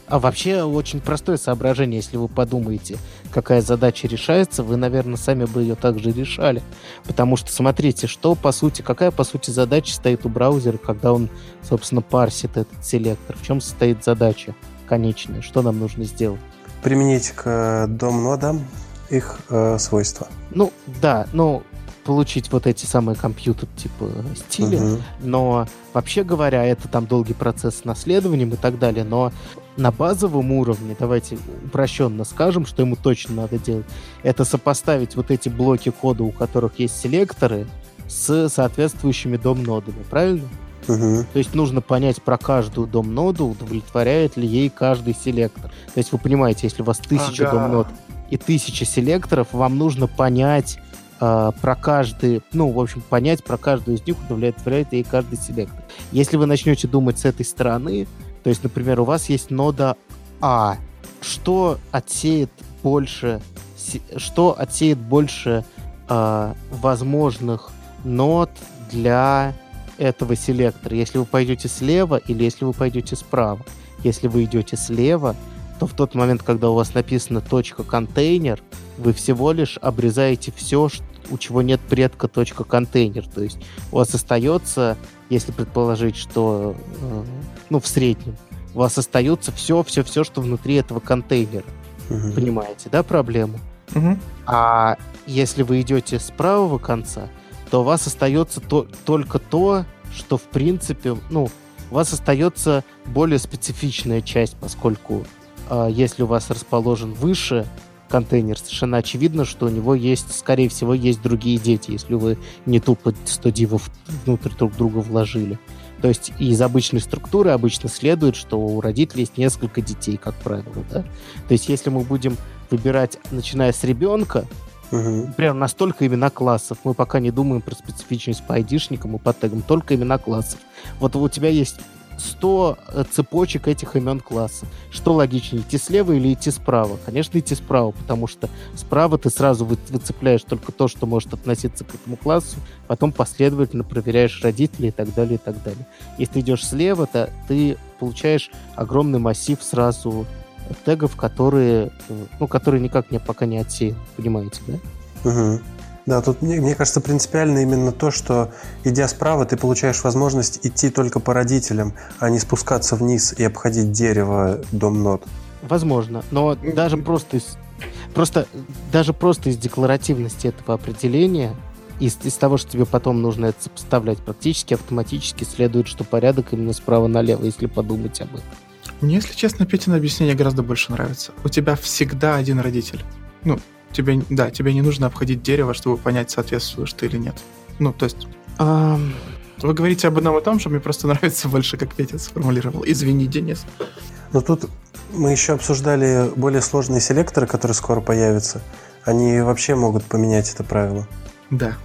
А вообще очень простое соображение, если вы подумаете, какая задача решается, вы, наверное, сами бы ее также решали. Потому что смотрите, что по сути, какая по сути задача стоит у браузера, когда он, собственно, парсит этот селектор. В чем состоит задача конечная? Что нам нужно сделать? Применить к э, дом-нодам их э, свойства. Ну, да, ну, получить вот эти самые компьютер типа стиля, uh-huh. но вообще говоря, это там долгий процесс с наследованием и так далее, но на базовом уровне, давайте упрощенно скажем, что ему точно надо делать, это сопоставить вот эти блоки кода, у которых есть селекторы, с соответствующими дом-нодами, правильно? Угу. То есть нужно понять про каждую дом-ноду, удовлетворяет ли ей каждый селектор. То есть вы понимаете, если у вас тысяча ага. дом-нод и тысяча селекторов, вам нужно понять э, про каждый, ну, в общем, понять про каждую из них, удовлетворяет ей каждый селектор. Если вы начнете думать с этой стороны, то есть, например, у вас есть нода А. Что отсеет больше, что отсеет больше э, возможных нод для этого селектора, если вы пойдете слева или если вы пойдете справа. Если вы идете слева, то в тот момент, когда у вас написано точка контейнер, вы всего лишь обрезаете все, у чего нет предка точка контейнер. То есть у вас остается, если предположить, что э, ну, в среднем, у вас остается все, все, все, что внутри этого контейнера. Угу. Понимаете, да, проблему? Угу. А если вы идете с правого конца, то у вас остается то, только то, что в принципе, ну, у вас остается более специфичная часть, поскольку если у вас расположен выше контейнер, совершенно очевидно, что у него есть, скорее всего, есть другие дети, если вы не тупо 100 дивов внутрь друг друга вложили. То есть из обычной структуры обычно следует, что у родителей есть несколько детей, как правило, да. То есть если мы будем выбирать, начиная с ребенка, Угу. Прям настолько имена классов. Мы пока не думаем про специфичность по айдишникам и по тегам, только имена классов. Вот у тебя есть 100 э, цепочек этих имен класса. Что логичнее, идти слева или идти справа? Конечно, идти справа, потому что справа ты сразу вы, выцепляешь только то, что может относиться к этому классу, потом последовательно проверяешь родителей и так далее, и так далее. Если идешь слева, то ты получаешь огромный массив сразу тегов, которые, э, ну, которые никак не, пока не отсеяны, понимаете, да? Угу. Да, тут мне, мне кажется принципиально именно то, что идя справа, ты получаешь возможность идти только по родителям, а не спускаться вниз и обходить дерево дом нот. Возможно, но даже просто из, просто даже просто из декларативности этого определения из, из того, что тебе потом нужно это сопоставлять, практически автоматически следует, что порядок именно справа налево, если подумать об этом. Мне, если честно, Петина объяснение гораздо больше нравится. У тебя всегда один родитель. Ну, тебе, да, тебе не нужно обходить дерево, чтобы понять, соответствуешь ты или нет. Ну, то есть... А... Вы говорите об одном и том же, мне просто нравится больше, как Петя сформулировал. Извини, Денис. Но тут мы еще обсуждали более сложные селекторы, которые скоро появятся. Они вообще могут поменять это правило. Да.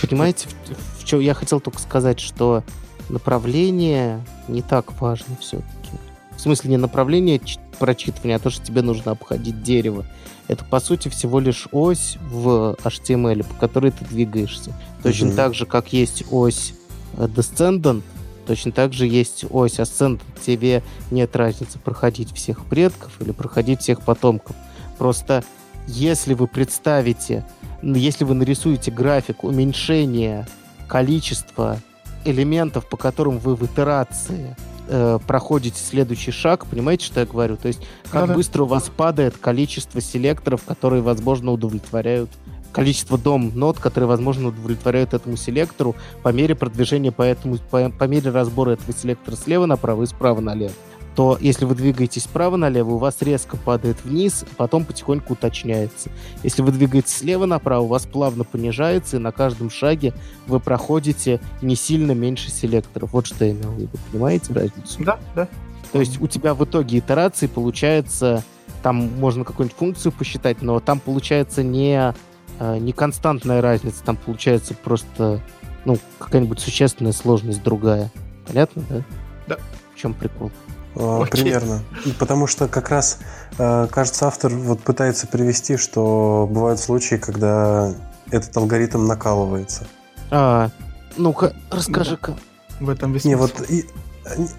Понимаете, в, в чем я хотел только сказать, что направление не так важно все-таки. В смысле, не направление прочитывания, а то, что тебе нужно обходить дерево. Это, по сути, всего лишь ось в HTML, по которой ты двигаешься. Точно mm-hmm. так же, как есть ось э, Descendant, точно так же есть ось Ascendant. Тебе нет разницы проходить всех предков или проходить всех потомков. Просто если вы представите, если вы нарисуете график уменьшения количества элементов, по которым вы в итерации э, проходите следующий шаг, понимаете, что я говорю? То есть как да, быстро у вас падает количество селекторов, которые, возможно, удовлетворяют количество дом нот, которые, возможно, удовлетворяют этому селектору по мере продвижения по, этому, по, по мере разбора этого селектора слева направо и справа налево то если вы двигаетесь справа налево, у вас резко падает вниз, потом потихоньку уточняется. Если вы двигаетесь слева направо, у вас плавно понижается, и на каждом шаге вы проходите не сильно меньше селекторов. Вот что я имел в виду. Понимаете разницу? Да, да. То есть у тебя в итоге итерации получается, там можно какую-нибудь функцию посчитать, но там получается не, э, не константная разница, там получается просто ну, какая-нибудь существенная сложность другая. Понятно, да? Да. В чем прикол? Окей. Примерно. Потому что как раз, э, кажется, автор вот пытается привести, что бывают случаи, когда этот алгоритм накалывается. А, ну-ка, расскажи-ка. В этом весь Не, вот и,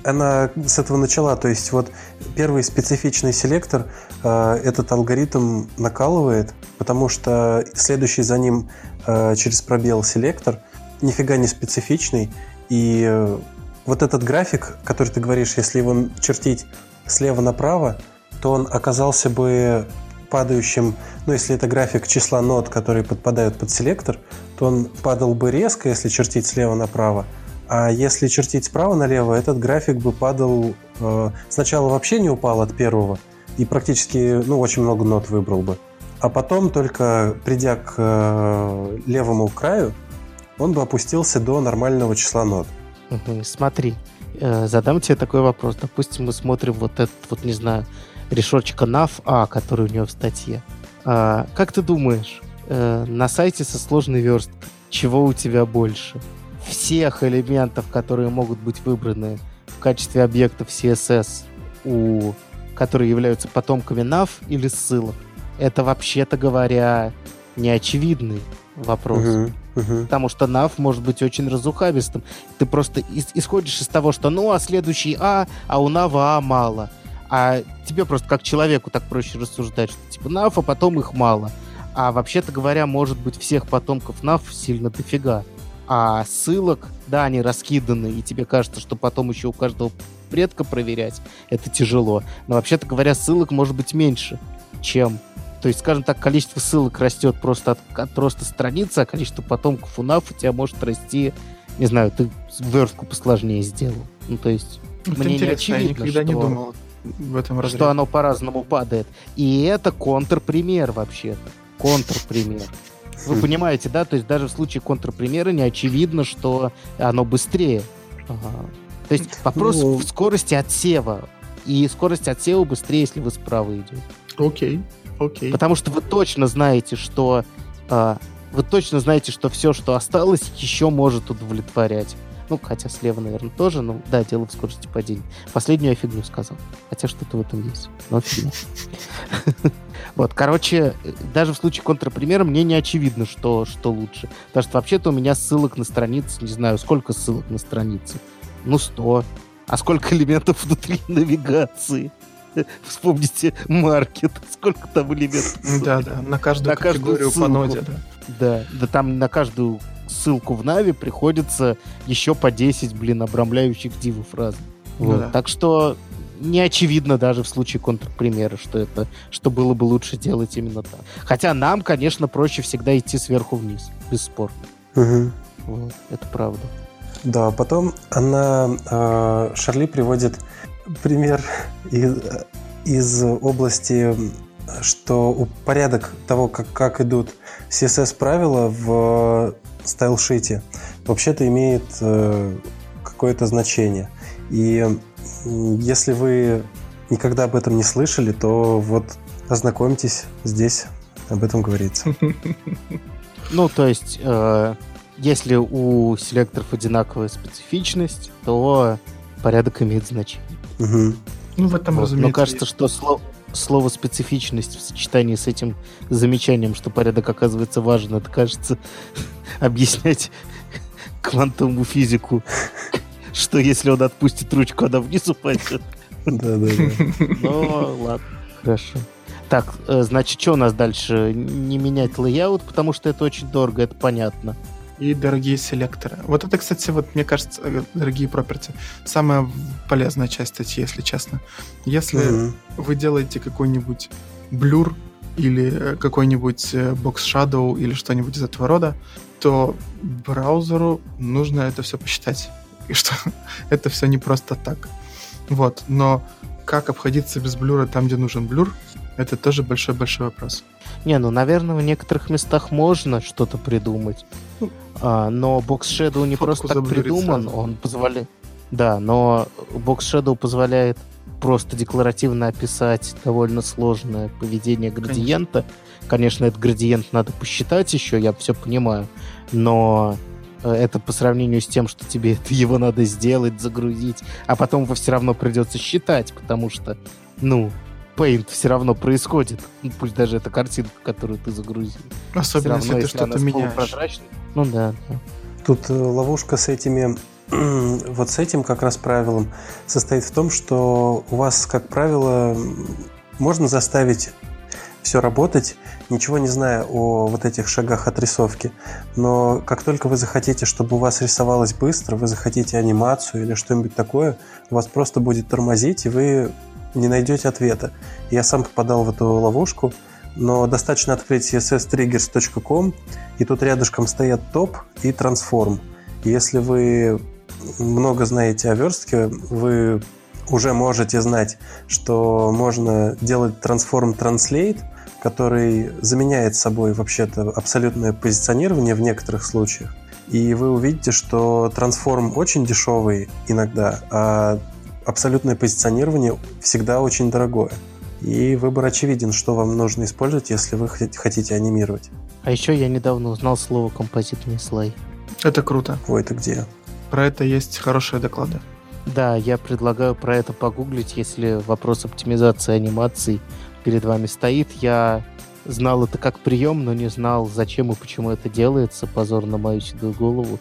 она с этого начала. То есть вот первый специфичный селектор э, этот алгоритм накалывает, потому что следующий за ним э, через пробел селектор нифига не специфичный, и э, вот этот график, который ты говоришь, если его чертить слева направо, то он оказался бы падающим, ну, если это график числа нот, которые подпадают под селектор, то он падал бы резко, если чертить слева направо, а если чертить справа налево, этот график бы падал... Э, сначала вообще не упал от первого, и практически, ну, очень много нот выбрал бы. А потом, только придя к э, левому краю, он бы опустился до нормального числа нот. Смотри, э, задам тебе такой вопрос. Допустим, мы смотрим вот этот, вот не знаю, решетчика NAV А, который у него в статье. А, как ты думаешь, э, на сайте со сложной версткой, чего у тебя больше? Всех элементов, которые могут быть выбраны в качестве объектов CSS, у, которые являются потомками NAV или ссылок? Это, вообще-то говоря, неочевидный вопрос. Угу. Угу. Потому что NAV может быть очень разухабистым. Ты просто исходишь из того, что ну, а следующий А, а у NAV А мало. А тебе просто как человеку так проще рассуждать, что типа наф, а потом их мало. А вообще-то говоря, может быть, всех потомков наф сильно дофига. А ссылок, да, они раскиданы, и тебе кажется, что потом еще у каждого предка проверять, это тяжело. Но вообще-то говоря, ссылок может быть меньше, чем... То есть, скажем так, количество ссылок растет просто от, от просто страницы, а количество потомков у НАФ у тебя может расти, не знаю, ты верстку посложнее сделал. Ну, то есть, Это мне не интересно, я очевидно, никогда не что- думал в этом разрезе. что оно по-разному падает. И это контрпример вообще-то. Контрпример. Вы Хм. понимаете, да? То есть даже в случае контрпримера не очевидно, что оно быстрее. Ага. То есть вопрос Ну. в скорости отсева. И скорость отсева быстрее, если вы справа идете. Окей, окей. Потому что вы точно знаете, что а, вы точно знаете, что все, что осталось, еще может удовлетворять. Ну, хотя слева, наверное, тоже, ну, да, дело в скорости падения. Последнюю я фигню сказал. Хотя что-то в этом есть. Но фигня. Вот, короче, э, даже в случае контрпримера мне не очевидно, что, что лучше. Потому что вообще-то у меня ссылок на странице, не знаю, сколько ссылок на странице. Ну, 100. А сколько элементов внутри навигации? Вспомните маркет. Сколько там элементов? Да, да, на каждую На каждую категорию по ссылку. ноде, да. Да, да там на каждую ссылку в Нави приходится еще по 10, блин, обрамляющих дивов разных. Ну Вот. да. Так что не очевидно даже в случае контрпримера, что это, что было бы лучше делать именно так. Хотя нам, конечно, проще всегда идти сверху вниз, бесспорно. Мгм. Вот, это правда. Да, потом она, э, Шарли приводит пример из, из области, что порядок того, как, как идут CSS-правила в стайлшите, вообще-то имеет э, какое-то значение. И если вы никогда об этом не слышали, то вот ознакомьтесь, здесь об этом говорится. Ну, то есть, э, если у селекторов одинаковая специфичность, то порядок имеет значение. Мгм. Ну, в этом, Вот. разумеется, Но кажется, есть. что сло- слово специфичность в сочетании с этим замечанием, что порядок оказывается важен, это кажется объяснять квантовому физику, что если он отпустит ручку, она вниз упадет. Да-да-да. Ну, ладно, хорошо. Так, э, значит, что у нас дальше? Не менять layout, потому что это очень дорого, это понятно. И дорогие селекторы. Вот это, кстати, вот мне кажется, э, дорогие проперти, самая полезная часть статьи, если честно. Если Мгм. вы делаете какой-нибудь блюр или э, какой-нибудь э, Box Shadow или что-нибудь из этого рода, то браузеру нужно это все посчитать. И что это все не просто так. Вот. Но как обходиться без блюра там, где нужен блюр, это тоже большой-большой вопрос. Не, ну, наверное, в некоторых местах можно что-то придумать. А, но Box Shadow не Фотку просто так придуман, сразу. он позволяет... Да, но Box Shadow позволяет просто декларативно описать довольно сложное поведение градиента. Конечно, этот градиент надо посчитать еще, я все понимаю, но э, это по сравнению с тем, что тебе это его надо сделать, загрузить, а потом его все равно придется считать, потому что, ну, Paint все равно происходит, Ну, пусть даже это картинка, которую ты загрузил. Особенно, равно, если ты что-то меняешь. Ну да, да. Тут э, ловушка с этими, вот с этим как раз правилом состоит в том, что у вас, как правило, можно заставить все работать, ничего не зная о вот этих шагах отрисовки. Но как только вы захотите, чтобы у вас рисовалось быстро, вы захотите анимацию или что-нибудь такое, у вас просто будет тормозить, и вы не найдете ответа. Я сам попадал в эту ловушку, но достаточно открыть csstriggers.com, и тут рядышком стоят топ и трансформ. Если вы много знаете о верстке, вы уже можете знать, что можно делать трансформ translate, который заменяет собой вообще-то абсолютное позиционирование в некоторых случаях. И вы увидите, что трансформ очень дешевый иногда, а абсолютное позиционирование всегда очень дорогое. И выбор очевиден, что вам нужно использовать, если вы хот- хотите анимировать. А еще я недавно узнал слово композитный слой. Это круто. Ой, это где? Про это есть хорошие доклады. Да, я предлагаю про это погуглить, если вопрос оптимизации анимаций перед вами стоит. Я знал это как прием, но не знал, зачем и почему это делается. Позор на мою седую голову.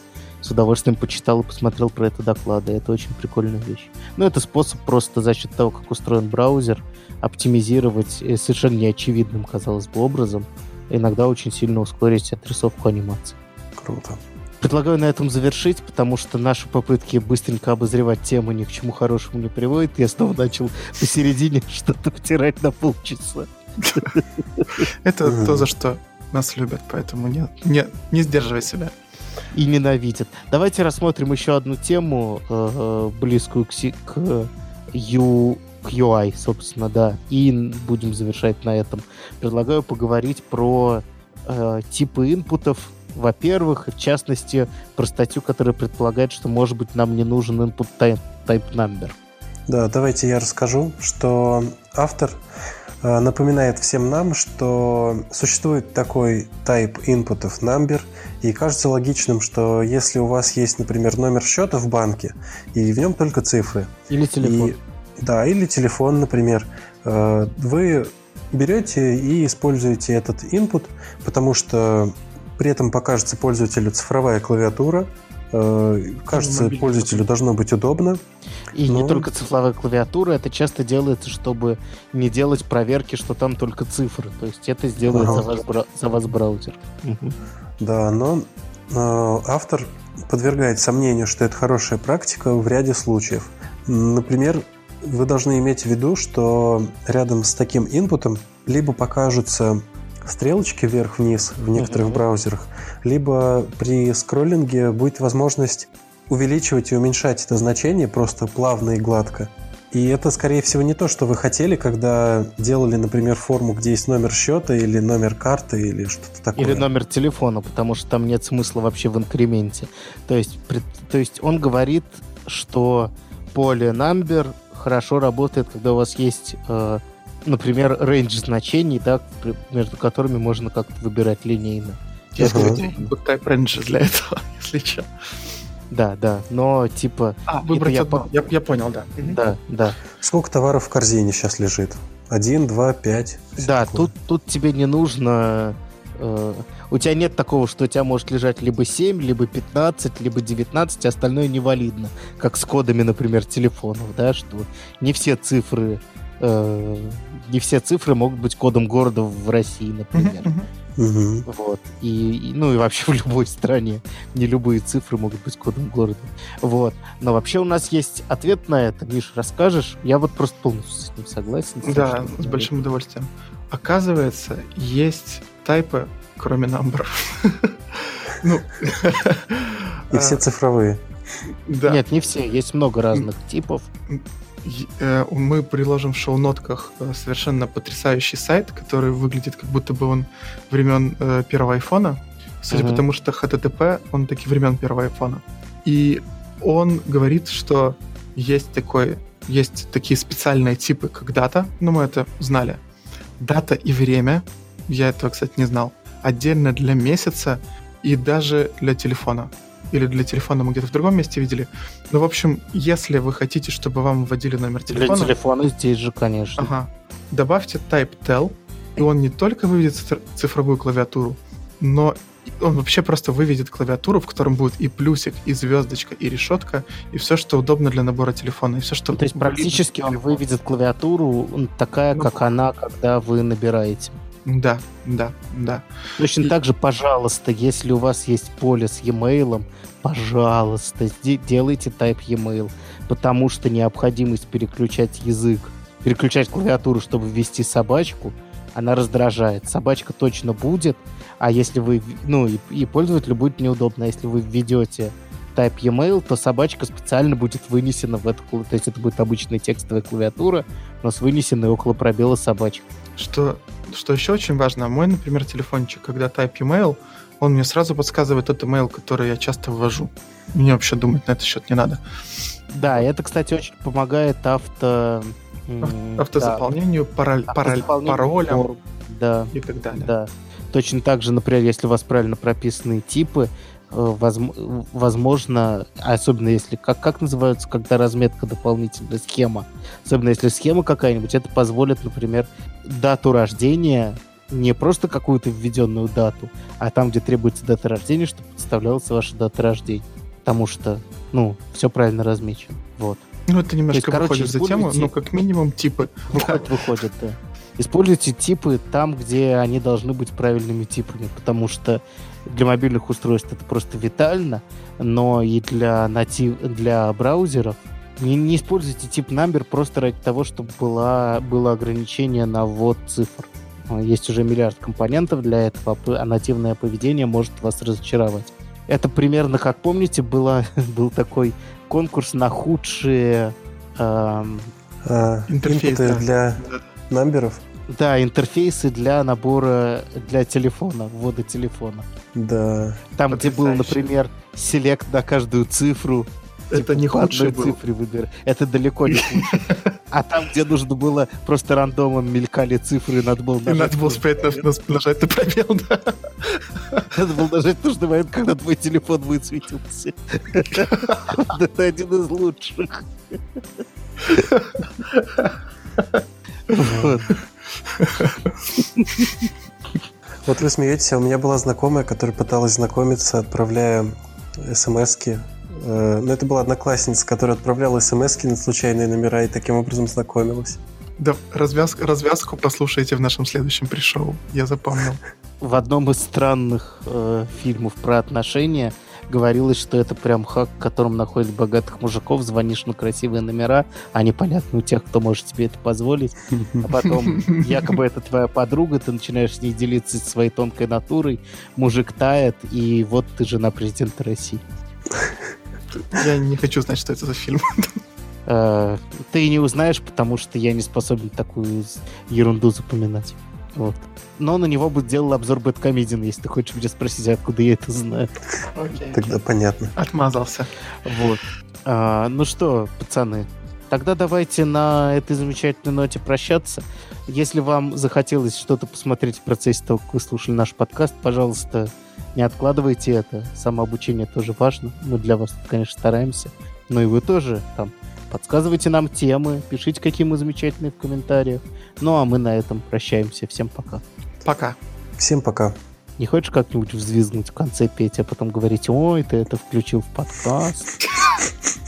С удовольствием почитал и посмотрел про это доклады. Это очень прикольная вещь. Но это способ просто за счет того, как устроен браузер, оптимизировать э, совершенно неочевидным, казалось бы, образом, иногда очень сильно ускорить отрисовку анимации. Круто. Предлагаю на этом завершить, потому что наши попытки быстренько обозревать тему ни к чему хорошему не приводят. Я снова начал посередине что-то втирать на полчаса. Это то, за что нас любят, поэтому не, не, не сдерживай себя. И ненавидят. Давайте рассмотрим еще одну тему, э, близкую к, к, U, к UI, собственно, да. И будем завершать на этом. Предлагаю поговорить про э, типы инпутов, во-первых, в частности, про статью, которая предполагает, что, может быть, нам не нужен input type, number. Да, давайте я расскажу, что автор э, напоминает всем нам, что существует такой type инпутов number, и кажется логичным, что если у вас есть, например, номер счета в банке, и в нем только цифры. Или телефон. И, да, или телефон, например. Э, вы берете и используете этот input, потому что при этом покажется пользователю цифровая клавиатура. Э, кажется, пользователю должно быть удобно. И но... не только цифровая клавиатура, это часто делается, чтобы не делать проверки, что там только цифры. То есть это сделает ага. за, вас, бра... за вас браузер. Да, но э, автор подвергает сомнению, что это хорошая практика в ряде случаев. Например, вы должны иметь в виду, что рядом с таким инпутом либо покажутся стрелочки вверх-вниз в некоторых uh-huh. браузерах, либо при скроллинге будет возможность увеличивать и уменьшать это значение просто плавно и гладко. И это, скорее всего, не то, что вы хотели, когда делали, например, форму, где есть номер счета или номер карты или что-то такое. Или номер телефона, потому что там нет смысла вообще в инкременте. То есть, при, то есть он говорит, что поле number хорошо работает, когда у вас есть э, например, рейндж значений, да, между которыми можно как-то выбирать линейно. Есть uh-huh. type range для этого, если что. Да, да, но типа... А, выбрать я, одно. Я, я понял, да. Да, да. Сколько товаров в корзине сейчас лежит? Один, два, пять. Да, тут, тут тебе не нужно... Э, у тебя нет такого, что у тебя может лежать либо 7, либо 15, либо 19, а остальное невалидно. Как с кодами, например, телефонов, да, что не все цифры э, не все цифры могут быть кодом города в России, например. Uh-huh. Вот. И, и, ну и вообще в любой стране не любые цифры могут быть кодом города. Вот. Но вообще у нас есть ответ на это. Миш, расскажешь? Я вот просто полностью с этим согласен. Да, с большим удовольствием. Оказывается, есть тайпы, кроме номеров. Ну. И все цифровые. Нет, не все. Есть много разных типов. Э, мы приложим в шоу-нотках э, совершенно потрясающий сайт, который выглядит как будто бы он времен э, первого айфона. Судя uh-huh. по тому, что HTTP, он таки времен первого айфона. И он говорит, что есть такой, есть такие специальные типы, как дата, ну мы это знали. Дата и время, я этого, кстати, не знал. Отдельно для месяца и даже для телефона или для телефона мы где-то в другом месте видели. Ну, в общем, если вы хотите, чтобы вам вводили номер телефона... Для телефона здесь же, конечно. Ага. Добавьте type tel, и он не только выведет цифровую клавиатуру, но он вообще просто выведет клавиатуру, в котором будет и плюсик, и звездочка, и решетка, и все, что удобно для набора телефона, и все, что... То есть практически он выведет клавиатуру такая, ну, как она, когда вы набираете. Да, да, да. Точно и... так же, пожалуйста, если у вас есть поле с e-mail, пожалуйста, делайте type e-mail, потому что необходимость переключать язык, переключать клавиатуру, чтобы ввести собачку, она раздражает. Собачка точно будет, а если вы, ну, и, и пользователю будет неудобно, а если вы введете type e-mail, то собачка специально будет вынесена в эту, то есть это будет обычная текстовая клавиатура, но с вынесенной около пробела собачкой. Что, что еще очень важно, мой, например, телефончик, когда type email, он мне сразу подсказывает тот email, который я часто ввожу. Мне вообще думать на этот счет не надо. Да, это, кстати, очень помогает авто... Автозаполнению, да. пароль, пароль, паролем да. и так далее. Да. Точно так же, например, если у вас правильно прописаны типы, возможно, особенно если, как, как называется, когда разметка дополнительная, схема, особенно если схема какая-нибудь, это позволит, например, дату рождения, не просто какую-то введенную дату, а там, где требуется дата рождения, чтобы подставлялась ваша дата рождения. потому что, ну, все правильно размечено. Вот. Ну, это немножко есть, короче, выходит за тему, но как минимум типы. Выходит, выходит, да. Используйте типы там, где они должны быть правильными типами, потому что для мобильных устройств это просто витально, но и для, натив... для браузеров не, не используйте тип number просто ради того, чтобы была, было ограничение на ввод цифр. А, Есть уже миллиард компонентов для этого, а а нативное поведение может вас разочаровать. Это примерно, как помните, было, был такой конкурс на худшие эм, А, Интерфейс, инпуты да. для намберов. Да, интерфейсы для набора для телефона, ввода телефона. Да. Там, где был, например, селект на каждую цифру. Это не по худший был. цифре выбирать. Это далеко не худший. А там, где нужно было просто рандомом мелькали цифры, надо было И нажать, надо было успеть на- на- нажать на пробел, да. надо было нажать в нужный момент, когда твой телефон высветился. Это один из лучших. Вот. Вот вы смеетесь, а у меня была знакомая, которая пыталась знакомиться, отправляя смс-ки. Э, Ну, это была одноклассница, которая отправляла смс на случайные номера и таким образом знакомилась. Да, развязку, развязку послушайте в нашем следующем пришоу. Я запомнил. в одном из странных э, фильмов про отношения говорилось, что это прям хак, в котором находят богатых мужиков, звонишь на красивые номера, а непонятно у тех, кто может себе это позволить. А потом якобы это твоя подруга, ты начинаешь с ней делиться своей тонкой натурой, мужик тает, и вот ты жена президента России. Я не хочу знать, что это за фильм. Э, Ты не узнаешь, потому что я не способен такую ерунду запоминать. Вот. Но на него бы делал обзор Бэткомедиан, если ты хочешь меня спросить, откуда я это знаю. Тогда понятно. Отмазался. Вот. А, ну что, пацаны, тогда давайте на этой замечательной ноте прощаться. Если вам захотелось что-то посмотреть в процессе того, как вы слушали наш подкаст, пожалуйста, не откладывайте это. Самообучение тоже важно. Мы для вас, конечно, стараемся. Но и вы тоже там подсказывайте нам темы, пишите, какие мы замечательные в комментариях. Ну а мы на этом прощаемся. Всем пока. Пока. Всем пока. Не хочешь как-нибудь взвизгнуть в конце петь, а потом говорить, ой, ты это включил в подкаст?